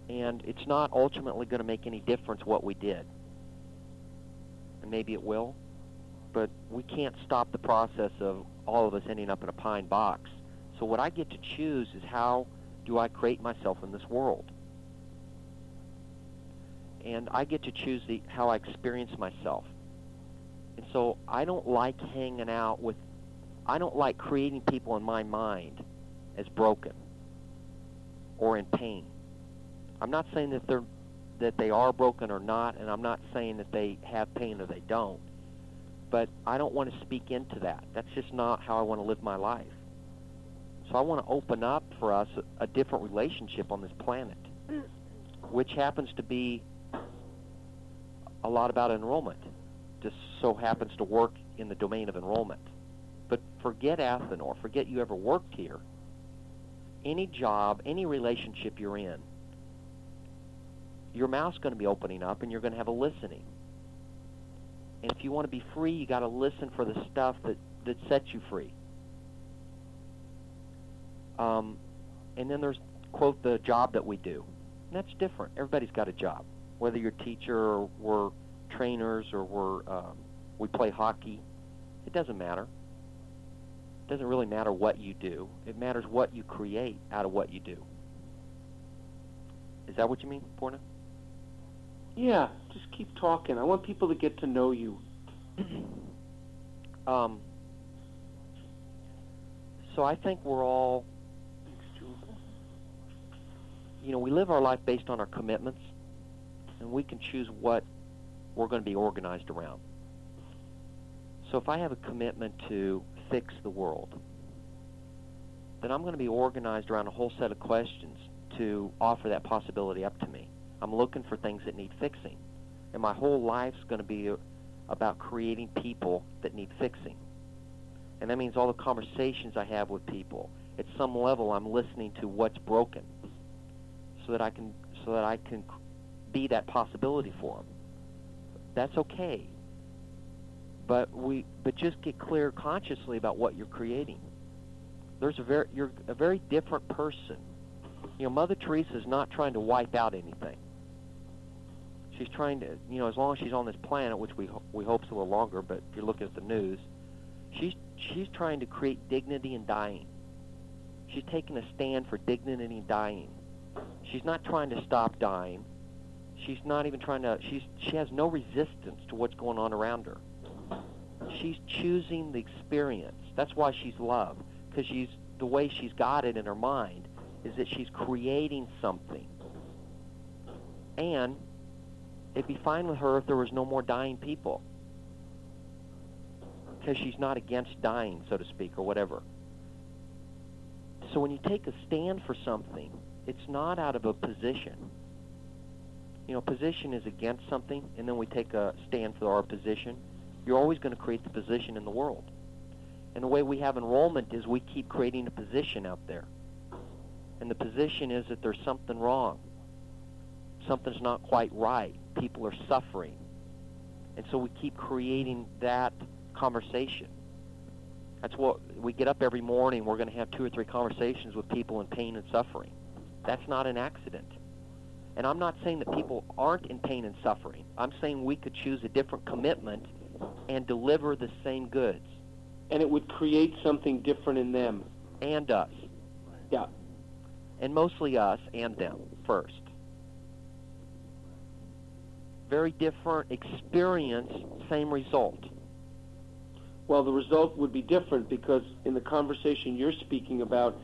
and it's not ultimately going to make any difference what we did. And maybe it will, but we can't stop the process of all of us ending up in a pine box. So what I get to choose is how do I create myself in this world? And I get to choose the how I experience myself. And so I don't like hanging out with I don't like creating people in my mind as broken or in pain. I'm not saying that they're that they are broken or not, and I'm not saying that they have pain or they don't. But I don't want to speak into that. That's just not how I want to live my life. So I want to open up for us a, a different relationship on this planet, which happens to be a lot about enrollment. Just so happens to work in the domain of enrollment. But forget Athanor, forget you ever worked here. Any job, any relationship you're in, your mouth's going to be opening up and you're going to have a listening. And if you want to be free, you got to listen for the stuff that, that sets you free. Um, and then there's, quote, the job that we do. And that's different. Everybody's got a job. Whether you're a teacher or we're trainers or we're, um, we play hockey, it doesn't matter. It doesn't really matter what you do. It matters what you create out of what you do. Is that what you mean, Porna? Yeah, just keep talking. I want people to get to know you. um, so I think we're all, you know, we live our life based on our commitments, and we can choose what we're going to be organized around. So if I have a commitment to fix the world, then I'm going to be organized around a whole set of questions to offer that possibility up to me. I'm looking for things that need fixing. And my whole life's going to be about creating people that need fixing. And that means all the conversations I have with people, at some level I'm listening to what's broken so that I can so that I can be that possibility for them. That's okay. But we but just get clear consciously about what you're creating. There's a very you're a very different person. You know, Mother Teresa is not trying to wipe out anything she's trying to, you know, as long as she's on this planet, which we we hope's a little longer, but if you're looking at the news, she's she's trying to create dignity in dying. She's taking a stand for dignity in dying. She's not trying to stop dying. She's not even trying to. She's she has no resistance to what's going on around her. She's choosing the experience. That's why she's love, because she's the way she's got it in her mind is that she's creating something. And it'd be fine with her if there was no more dying people. Because she's not against dying, so to speak, or whatever. So when you take a stand for something, it's not out of a position. You know, position is against something, and then we take a stand for our position. You're always going to create the position in the world. And the way we have enrollment is we keep creating a position out there. And the position is that there's something wrong. Something's not quite right people are suffering. And so we keep creating that conversation. That's what we get up every morning, we're going to have two or three conversations with people in pain and suffering. That's not an accident. And I'm not saying that people aren't in pain and suffering. I'm saying we could choose a different commitment and deliver the same goods. And it would create something different in them. And us. Yeah. And mostly us and them first very different experience, same result. Well, the result would be different because in the conversation you're speaking about,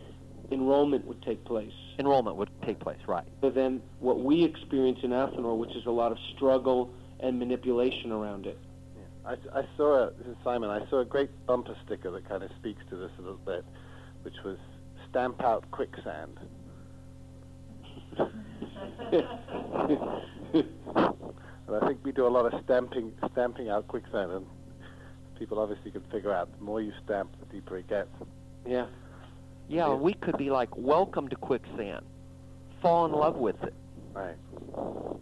enrollment would take place. Enrollment would take place, right. So then what we experience in Athanor, which is a lot of struggle and manipulation around it. Yeah. I, I saw, a, this is Simon, I saw a great bumper sticker that kind of speaks to this a little bit, which was stamp out quicksand. And I think we do a lot of stamping, stamping out quicksand, and people obviously can figure out the more you stamp, the deeper it gets. Yeah. Yeah, we could be like, welcome to quicksand. Fall in love with it. Right.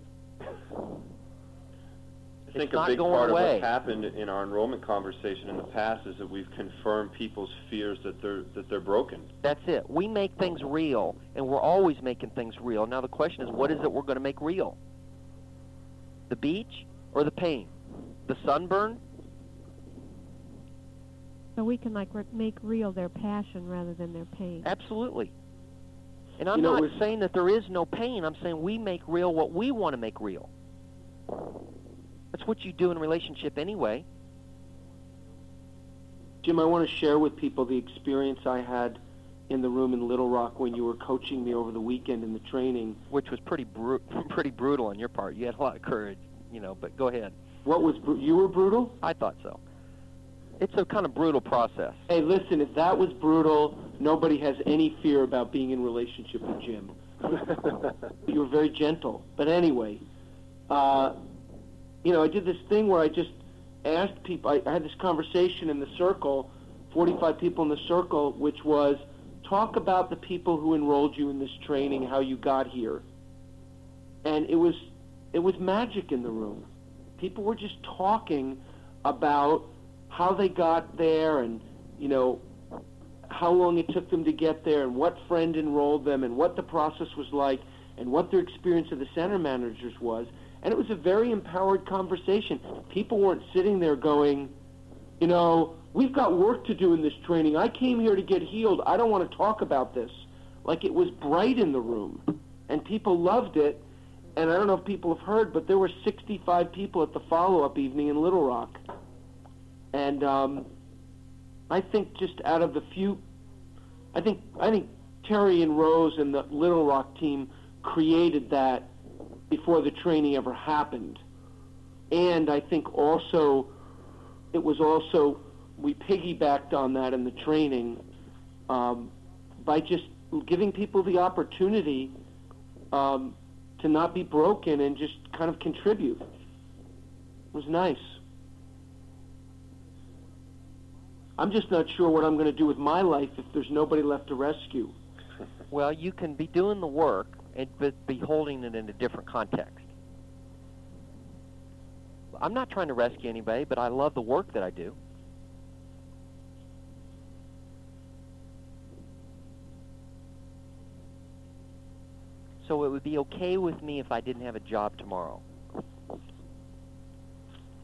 I think It's a big part away. of what's happened in our enrollment conversation in the past is that we've confirmed people's fears that they're that they're broken. That's it. We make things real, and we're always making things real. Now the question is, what is it we're going to make real? The beach or the pain? The sunburn? So we can like re- make real their passion rather than their pain. Absolutely. And I'm You know, not with- saying that there is no pain. I'm saying we make real what we want to make real. That's what you do in a relationship anyway. Jim, I want to share with people the experience I had in the room in Little Rock when you were coaching me over the weekend in the training. which was pretty bru- pretty brutal on your part. You had a lot of courage, you know. But go ahead. What was bru- you were brutal? I thought so. It's a kind of brutal process. Hey, listen, if that was brutal, nobody has any fear about being in relationship with Jim. you were very gentle. But anyway, uh, you know, I did this thing where I just asked people. I, I had this conversation in the circle, 45 people in the circle, which was talk about the people who enrolled you in this training, how you got here. And it was it was magic in the room. People were just talking about how they got there and you know how long it took them to get there and what friend enrolled them and what the process was like and what their experience of the center managers was. And it was a very empowered conversation. People weren't sitting there going you know we've got work to do in this training. I came here to get healed. I don't want to talk about this. Like it was bright in the room and people loved it. And i don't know if people have heard but there were 65 people at the follow-up evening in little rock and um, I think just out of the few, I think I think Terry and Rose and the Little Rock team created that before the training ever happened, and I think also it was also we piggybacked on that in the training um, by just giving people the opportunity um, to not be broken and just kind of contribute. It was nice. I'm just not sure what I'm going to do with my life if there's nobody left to rescue. Well, you can be doing the work and but be holding it in a different context. I'm not trying to rescue anybody, but I love the work that I do. So it would be okay with me if I didn't have a job tomorrow.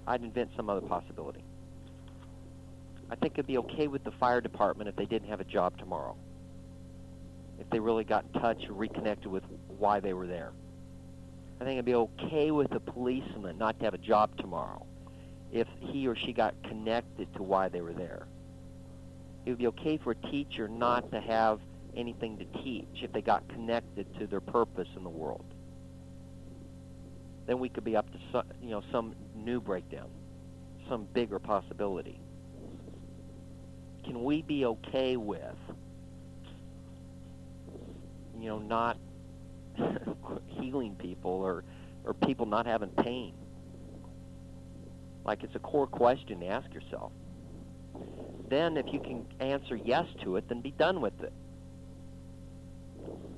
I'd invent some other possibility. I think it'd be okay with the fire department if they didn't have a job tomorrow. If they really got in touch and reconnected with why they were there. I think it'd be okay with the policeman not to have a job tomorrow if he or she got connected to why they were there. It would be okay for a teacher not to have anything to teach if they got connected to their purpose in the world. Then we could be up to some, you know some new breakdown, some bigger possibility. Can we be okay with you know not healing people or or people not having pain? Like it's a core question to ask yourself. Then if you can answer yes to it, then be done with it.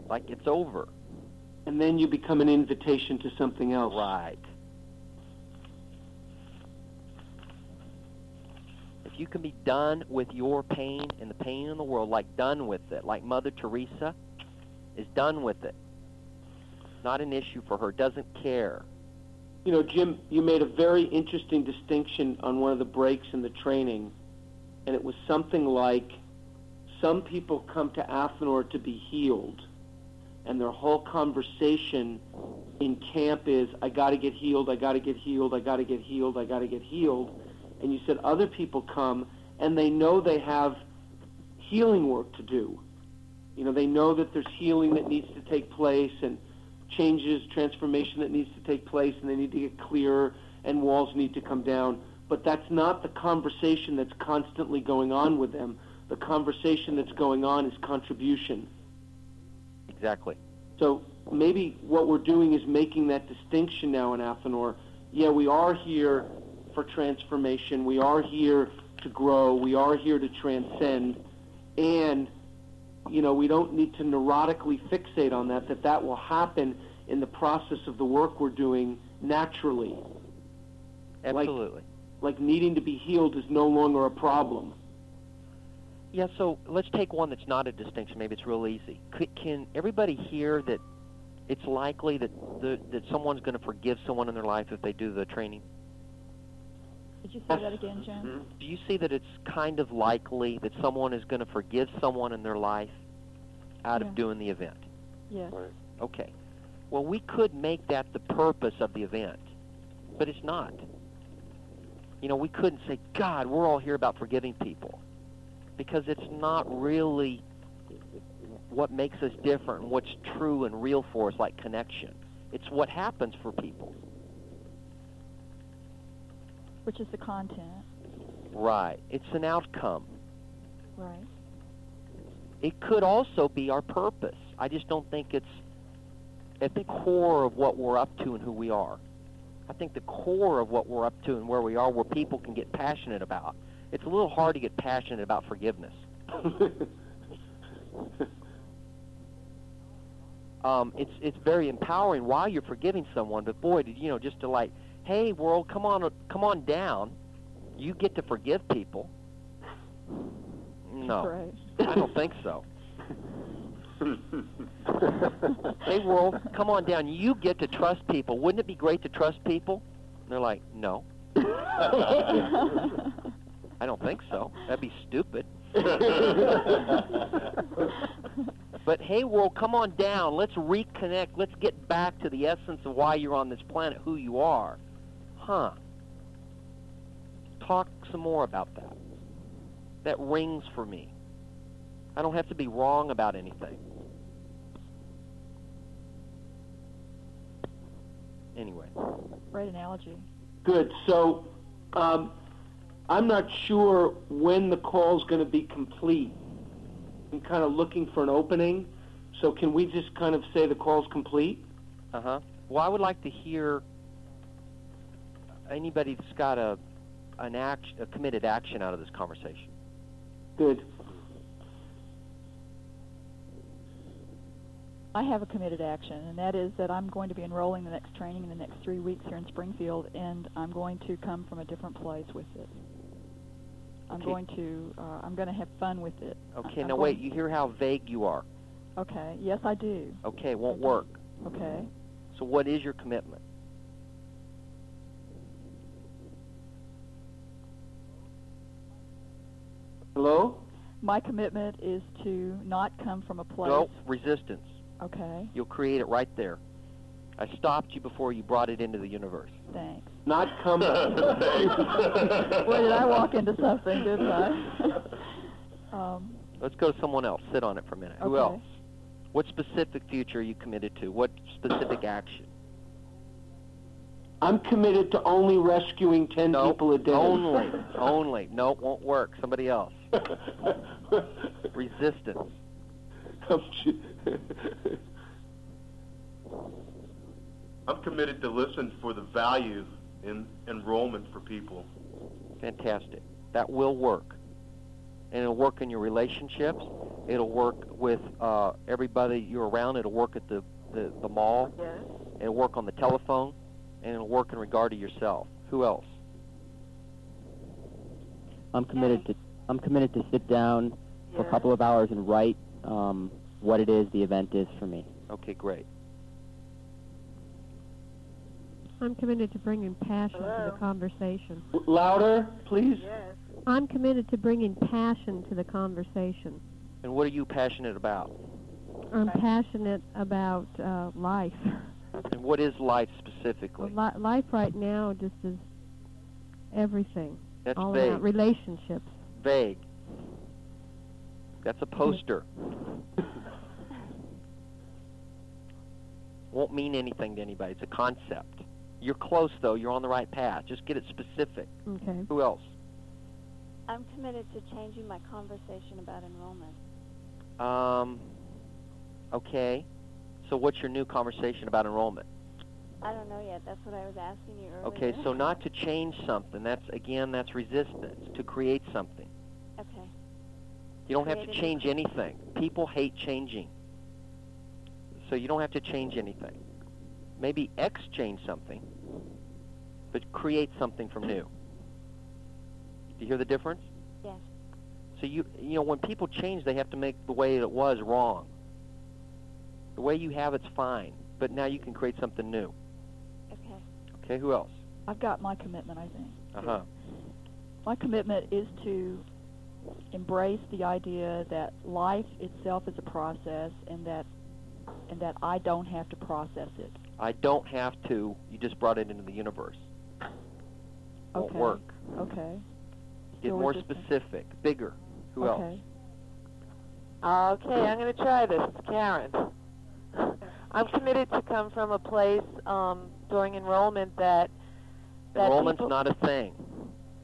Like it's over. And then you become an invitation to something else. Right. You can be done with your pain and the pain in the world, like done with it, like Mother Teresa is done with it. Not an issue for her, doesn't care. You know, Jim, you made a very interesting distinction on one of the breaks in the training, and it was something like some people come to Athanor to be healed, and their whole conversation in camp is, I got to get healed, I got to get healed, I got to get healed, I got to get healed. And you said other people come, and they know they have healing work to do. You know, they know that there's healing that needs to take place, and changes, transformation that needs to take place, and they need to get clearer, and walls need to come down. But that's not the conversation that's constantly going on with them. The conversation that's going on is contribution. Exactly. So maybe what we're doing is making that distinction now in Athanor. Yeah, we are here for transformation. We are here to grow. We are here to transcend. And, you know, we don't need to neurotically fixate on that, that that will happen in the process of the work we're doing naturally. Absolutely. Like needing to be healed is no longer a problem. Yeah, so let's take one that's not a distinction. Maybe it's real easy. C- can everybody hear that it's likely that the, that someone's going to forgive someone in their life if they do the training? Did you say that again, Jen? Mm-hmm. Do you see that it's kind of likely that someone is going to forgive someone in their life out Yeah. of doing the event? Yes. Right. Okay. Well, we could make that the purpose of the event, but it's not. You know, we couldn't say, God, we're all here about forgiving people, because it's not really what makes us different and what's true and real for us, like connection. It's what happens for people. Which is the content. Right. It's an outcome. Right. It could also be our purpose. I just don't think it's at the core of what we're up to and who we are. I think the core of what we're up to and where we are, where people can get passionate about. It's a little hard to get passionate about forgiveness. Um, it's it's very empowering while you're forgiving someone, but boy, did you know just to like, hey world, come on, come on down. You get to forgive people. No, Right. I don't think so. hey world, come on down. You get to trust people. Wouldn't it be great to trust people? And they're like, no, I don't think so. That'd be stupid. But hey, world, come on down. Let's reconnect. Let's get back to the essence of why you're on this planet, who you are. Huh. Talk some more about that. That rings for me. I don't have to be wrong about anything. Anyway. Great analogy. Good. So, um, I'm not sure when the call's going to be complete. I'm kind of looking for an opening. So, can we just kind of say the call's complete? Uh huh. Well, I would like to hear anybody that's got a an act, a committed action out of this conversation. Good. I have a committed action, and that is that I'm going to be enrolling the next training in the next three weeks here in Springfield, and I'm going to come from a different place with it. I'm Okay. going to uh, I'm going to have fun with it. Okay. I'm now wait. You hear how vague you are. Okay. Yes, I do. Okay. It won't Okay. work. Okay. So what is your commitment? Hello? My commitment is to not come from a place. No resistance. Okay. You'll create it right there. I stopped you before you brought it into the universe. Thanks. Not come. Boy, did I walk into something, didn't I? um, Let's go to someone else. Sit on it for a minute. Who else? What specific future are you committed to? What specific action? I'm committed to only rescuing 10 No, people a day. only, only. No, it won't work. Somebody else. Resistance. I'm committed to listen for the value in enrollment for people. Fantastic. That will work. And it'll work in your relationships. It'll work with uh, everybody you're around. It'll work at the, the, the mall. yes. It'll work on the telephone. And it'll work in regard to yourself. Who else? I'm committed to I'm committed to sit down for a couple of hours and write um, what it is the event is for me. Okay, great. I'm committed to bringing passion to the conversation. Louder, please. Yes. I'm committed to bringing passion to the conversation. And what are you passionate about? I'm passionate about uh, life. And what is life specifically? Li- life right now just is everything. That's all vague. about relationships. Vague. That's a poster. Won't mean anything to anybody. It's a concept. You're close though. You're on the right path. Just get it specific. Okay. Who else? I'm committed to changing my conversation about enrollment. Um. Okay. So what's your new conversation about enrollment? I don't know yet. That's what I was asking you earlier. Okay, so not to change something. That's again, that's resistance. To create something. Okay. You don't have to Create a new change anything. People hate changing. So you don't have to change anything. maybe exchange something, but create something from new. Do you hear the difference? Yes. So you you know when people change, they have to make the way it was wrong. The way you have it's fine, but now you can create something new. Okay. Okay, who else? I've got my commitment, I think. Uh huh. My commitment is to embrace the idea that life itself is a process and that and that I don't have to process it. I don't have to. You just brought it into the universe. Won't Okay. work. Okay. Get Still more resistant. specific, bigger. Who else? okay. Okay, I'm going to try this. It's Karen. I'm committed to come from a place um, during enrollment that that Enrollment's people, not a thing.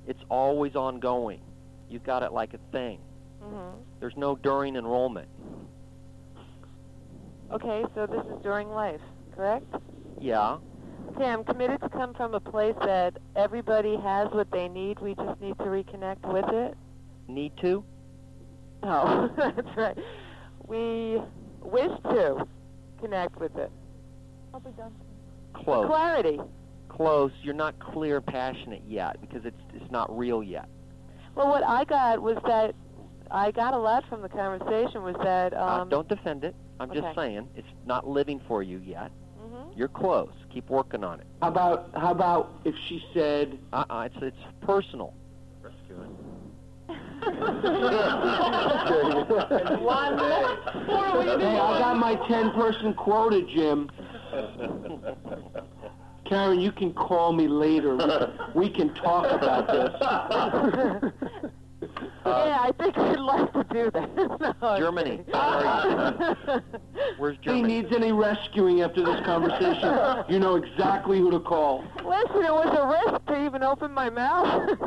It's always ongoing. You got it like a thing. Mhm. There's no during enrollment. Okay, so this is during life, correct? Yeah. Okay, I'm committed to come from a place that everybody has what they need. We just need to reconnect with it. Need to? No, that's right. We wish to connect with it. I'll be done. Close. Clarity. Close. You're not clear, passionate yet because it's it's not real yet. Well, what I got was that I got a lot from the conversation was that uh, um, don't defend it. I'm okay. just saying it's not living for you yet. Mhm. You're close. Keep working on it. How about how about if she said, Uh-uh. It's it's personal. Rescuing. One minute. "Hey, I got my ten-person quota, Jim. Karen, you can call me later. We can talk about this." yeah, I think I'd like to do that. No, I'm Germany. kidding. Where are you? Where's If he needs any rescuing after this conversation, you know exactly who to call. Listen, it was a risk to even open my mouth.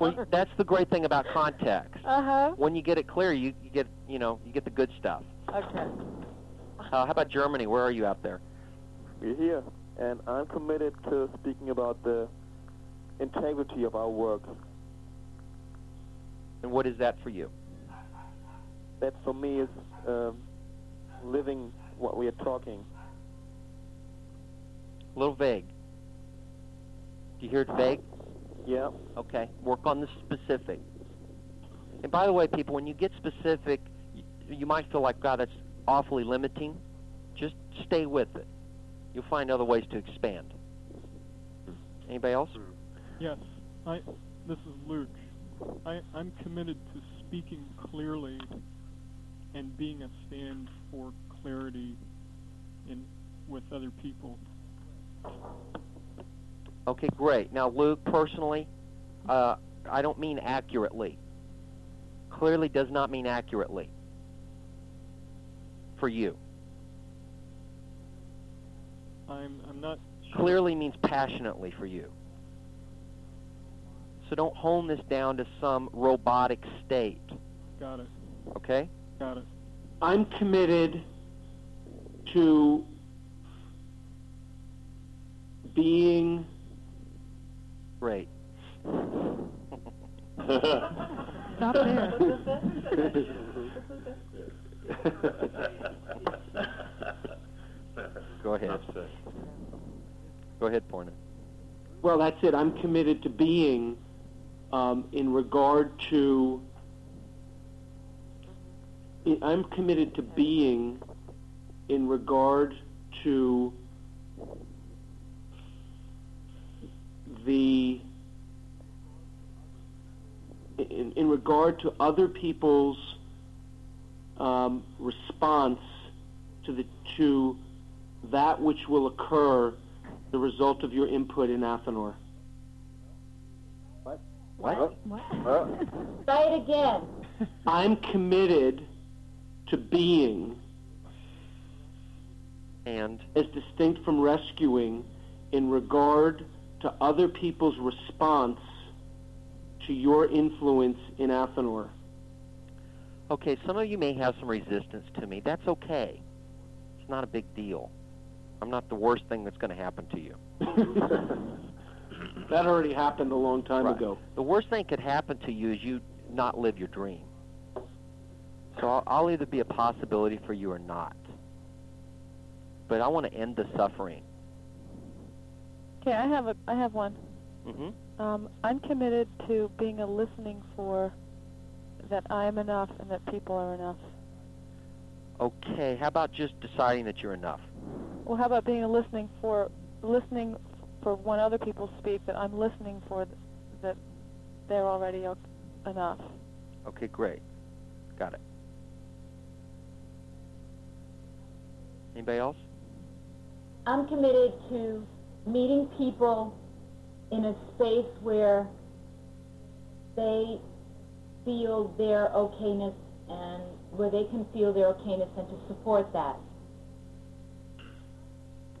Well, that's the great thing about context. uh huh. When you get it clear, you, you get you know you get the good stuff. Okay. Uh, how about Germany? Where are you out there? We're here, and I'm committed to speaking about the integrity of our work. And what is that for you? That for me is um, living what we are talking. A little vague. Do you hear it vague? Yeah. Okay. Work on the specific. And by the way, people, when you get specific, you, you might feel like, God, that's awfully limiting. Just stay with it. You'll find other ways to expand. Anybody else? Yes, I. This is Luke. I, I'm committed to speaking clearly and being a stand for clarity in with other people. Okay, great. Now, Luke, personally, uh, I don't mean accurately. Clearly does not mean accurately for you. I'm I'm not Clearly means passionately for you. So don't hone this down to some robotic state, got it. okay? Got it. I'm committed to being Great. Stop there. Go ahead. Go ahead, Porna. Well, that's it. I'm committed to being, um, in regard to. I'm committed to being, in regard to the. In, in regard to other people's um, response to the to that which will occur the result of your input in Athanor. What? What? What Say it again. I'm committed to being, And as distinct from rescuing, in regard to other people's response to your influence in Athanor. okay, some of you may have some resistance to me. That's okay. It's not a big deal. I'm not the worst thing that's going to happen to you. that already happened a long time Right. ago. The worst thing could happen to you is you not live your dream. So I'll, I'll either be a possibility for you or not. but I want to end the suffering. Okay, I have a I have one. hmm Um, I'm committed to being a listening for that I am enough and that people are enough. Okay, how about just deciding that you're enough? Well, how about being a listening for listening for when other people speak that I'm listening for th- that they're already o- enough. Okay, great. Got it. Anybody else? I'm committed to meeting people in a space where they feel their okayness and where they can feel their okayness and to support that.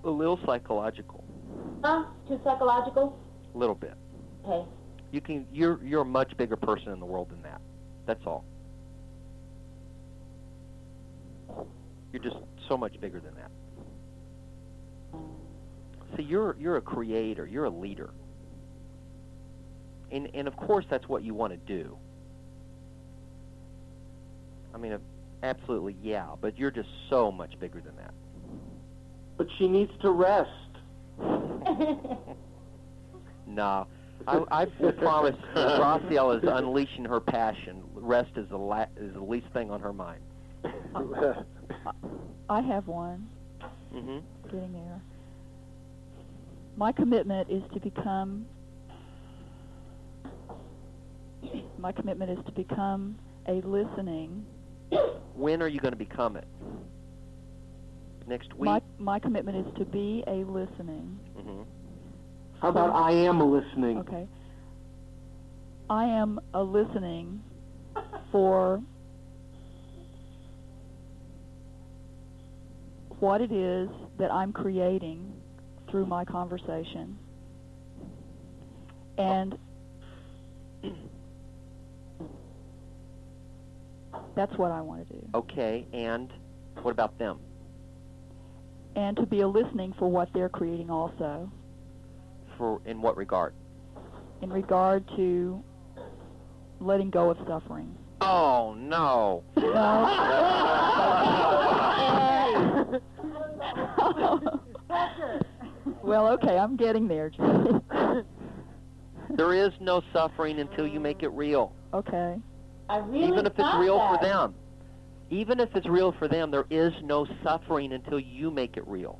A little psychological. Huh? Too psychological? A little bit. Okay. You can. You're you're a much bigger person in the world than that. That's all. You're just so much bigger than that. See, you're you're a creator. You're a leader. And and of course that's what you want to do. I mean, absolutely, yeah. But you're just so much bigger than that. But she needs to rest. No, I, I promise Graciela is unleashing her passion. Rest is the la- is the least thing on her mind. I have one. hmm Getting there. My commitment is to become. My commitment is to become a listening. When are you going to become it? Next week. My my commitment is to be a listening. hmm How about I am a listening? Okay. I am a listening for what it is that I'm creating through my conversation. And that's what I want to do. Okay, and what about them? And to be a listening for what they're creating also For in what regard? in regard to letting go of suffering. Oh no. well, okay, I'm getting there, There is no suffering until you make it real. okay. I really Even if it's real that. for them. Even if it's real for them, there is no suffering until you make it real.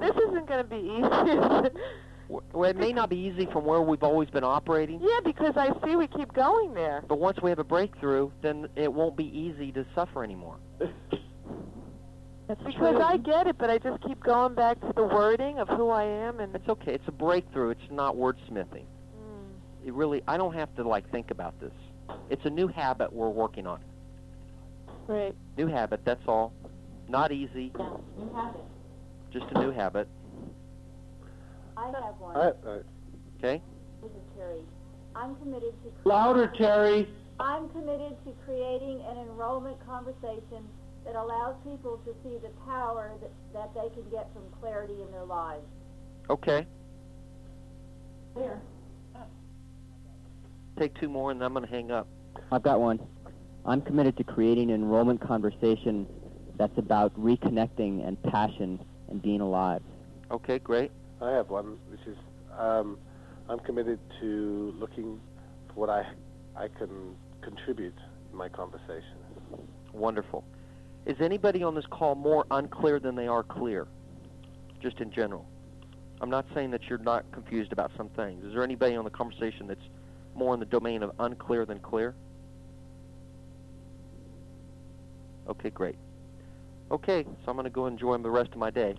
This isn't going to be easy. Well, it may not be easy from where we've always been operating, yeah, because I see we keep going there. but once we have a breakthrough, then it won't be easy to suffer anymore. That's Because true. I get it, but I just keep going back to the wording of who I am and It's okay. It's a breakthrough. It's not wordsmithing. Mm. It really, I don't have to like think about this. It's a new habit we're working on. Great. New habit. That's all. Not easy. Yeah, you have it. Just a new habit. I have one. I, I, Okay. This is Terry. I'm committed to Louder, Terry. I'm committed to creating an enrollment conversation that allows people to see the power that, that they can get from clarity in their lives. Okay. There. Take two more, and then I'm going to hang up. I've got one. I'm committed to creating an enrollment conversation that's about reconnecting and passion and being alive. Okay, great. I have one, which is um, I'm committed to looking for what I I can contribute in my conversation. Wonderful. Is anybody on this call more unclear than they are clear? Just in general. I'm not saying that you're not confused about some things. Is there anybody on the conversation that's more in the domain of unclear than clear? Okay, great. Okay, so I'm going to go enjoy the rest of my day.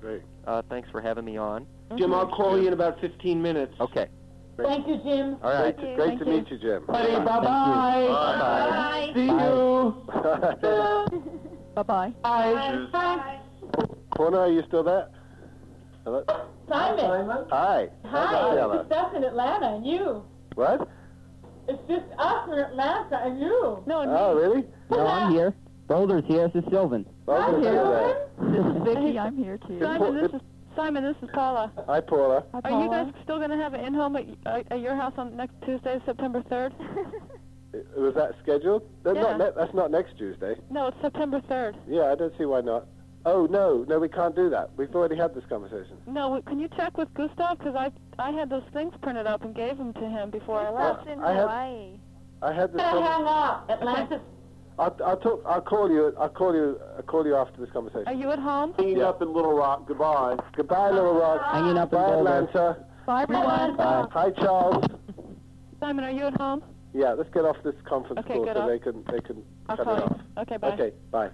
Great. Uh, thanks for having me on. Jim, I'll call you in about 15 minutes. Okay. Thank you, Jim. All right. Great, to, great to meet you, Jim. Buddy, bye-bye. Bye. See you. Bye-bye. Bye. Bye. Corner, are you still there? Hello? Simon. Hi. Hi, Graciela. it's just us in Atlanta and you. What? It's just us in Atlanta and you. No, no, Oh, really? No, I'm here. Boulder's here. This is Sylvan. Well, Hi, good to hear This is Vicky. I'm here too. Simon, this is Simon. This is Paula. Hi, Paula. Hi, Are you guys still going to have an in-home at, uh, at your house on next Tuesday, September 3rd? Was that scheduled? That's, Yeah. not ne- that's not next Tuesday. no, it's September 3rd. Yeah, I don't see why not. Oh no, no, we can't do that. We've already had this conversation. No, w- can you check with Gustav? Because I I had those things printed up and gave them to him before I left. That's in I have- Hawaii. I had this. Hang Con- up, Atlantis. I'll, I'll talk. I'll call you. I'll call you. I'll call you after this conversation. Are you at home? Hanging up in Little Rock. Goodbye. Goodbye, Little Rock. Hanging up in Bye, Boulder. Atlanta. Bye, everyone. Bye. Hi, Charles. Simon, are you at home? Yeah, let's get off this conference Okay, call so I'll- they can they can I'll cut call it you. off. Okay, bye. Okay, bye.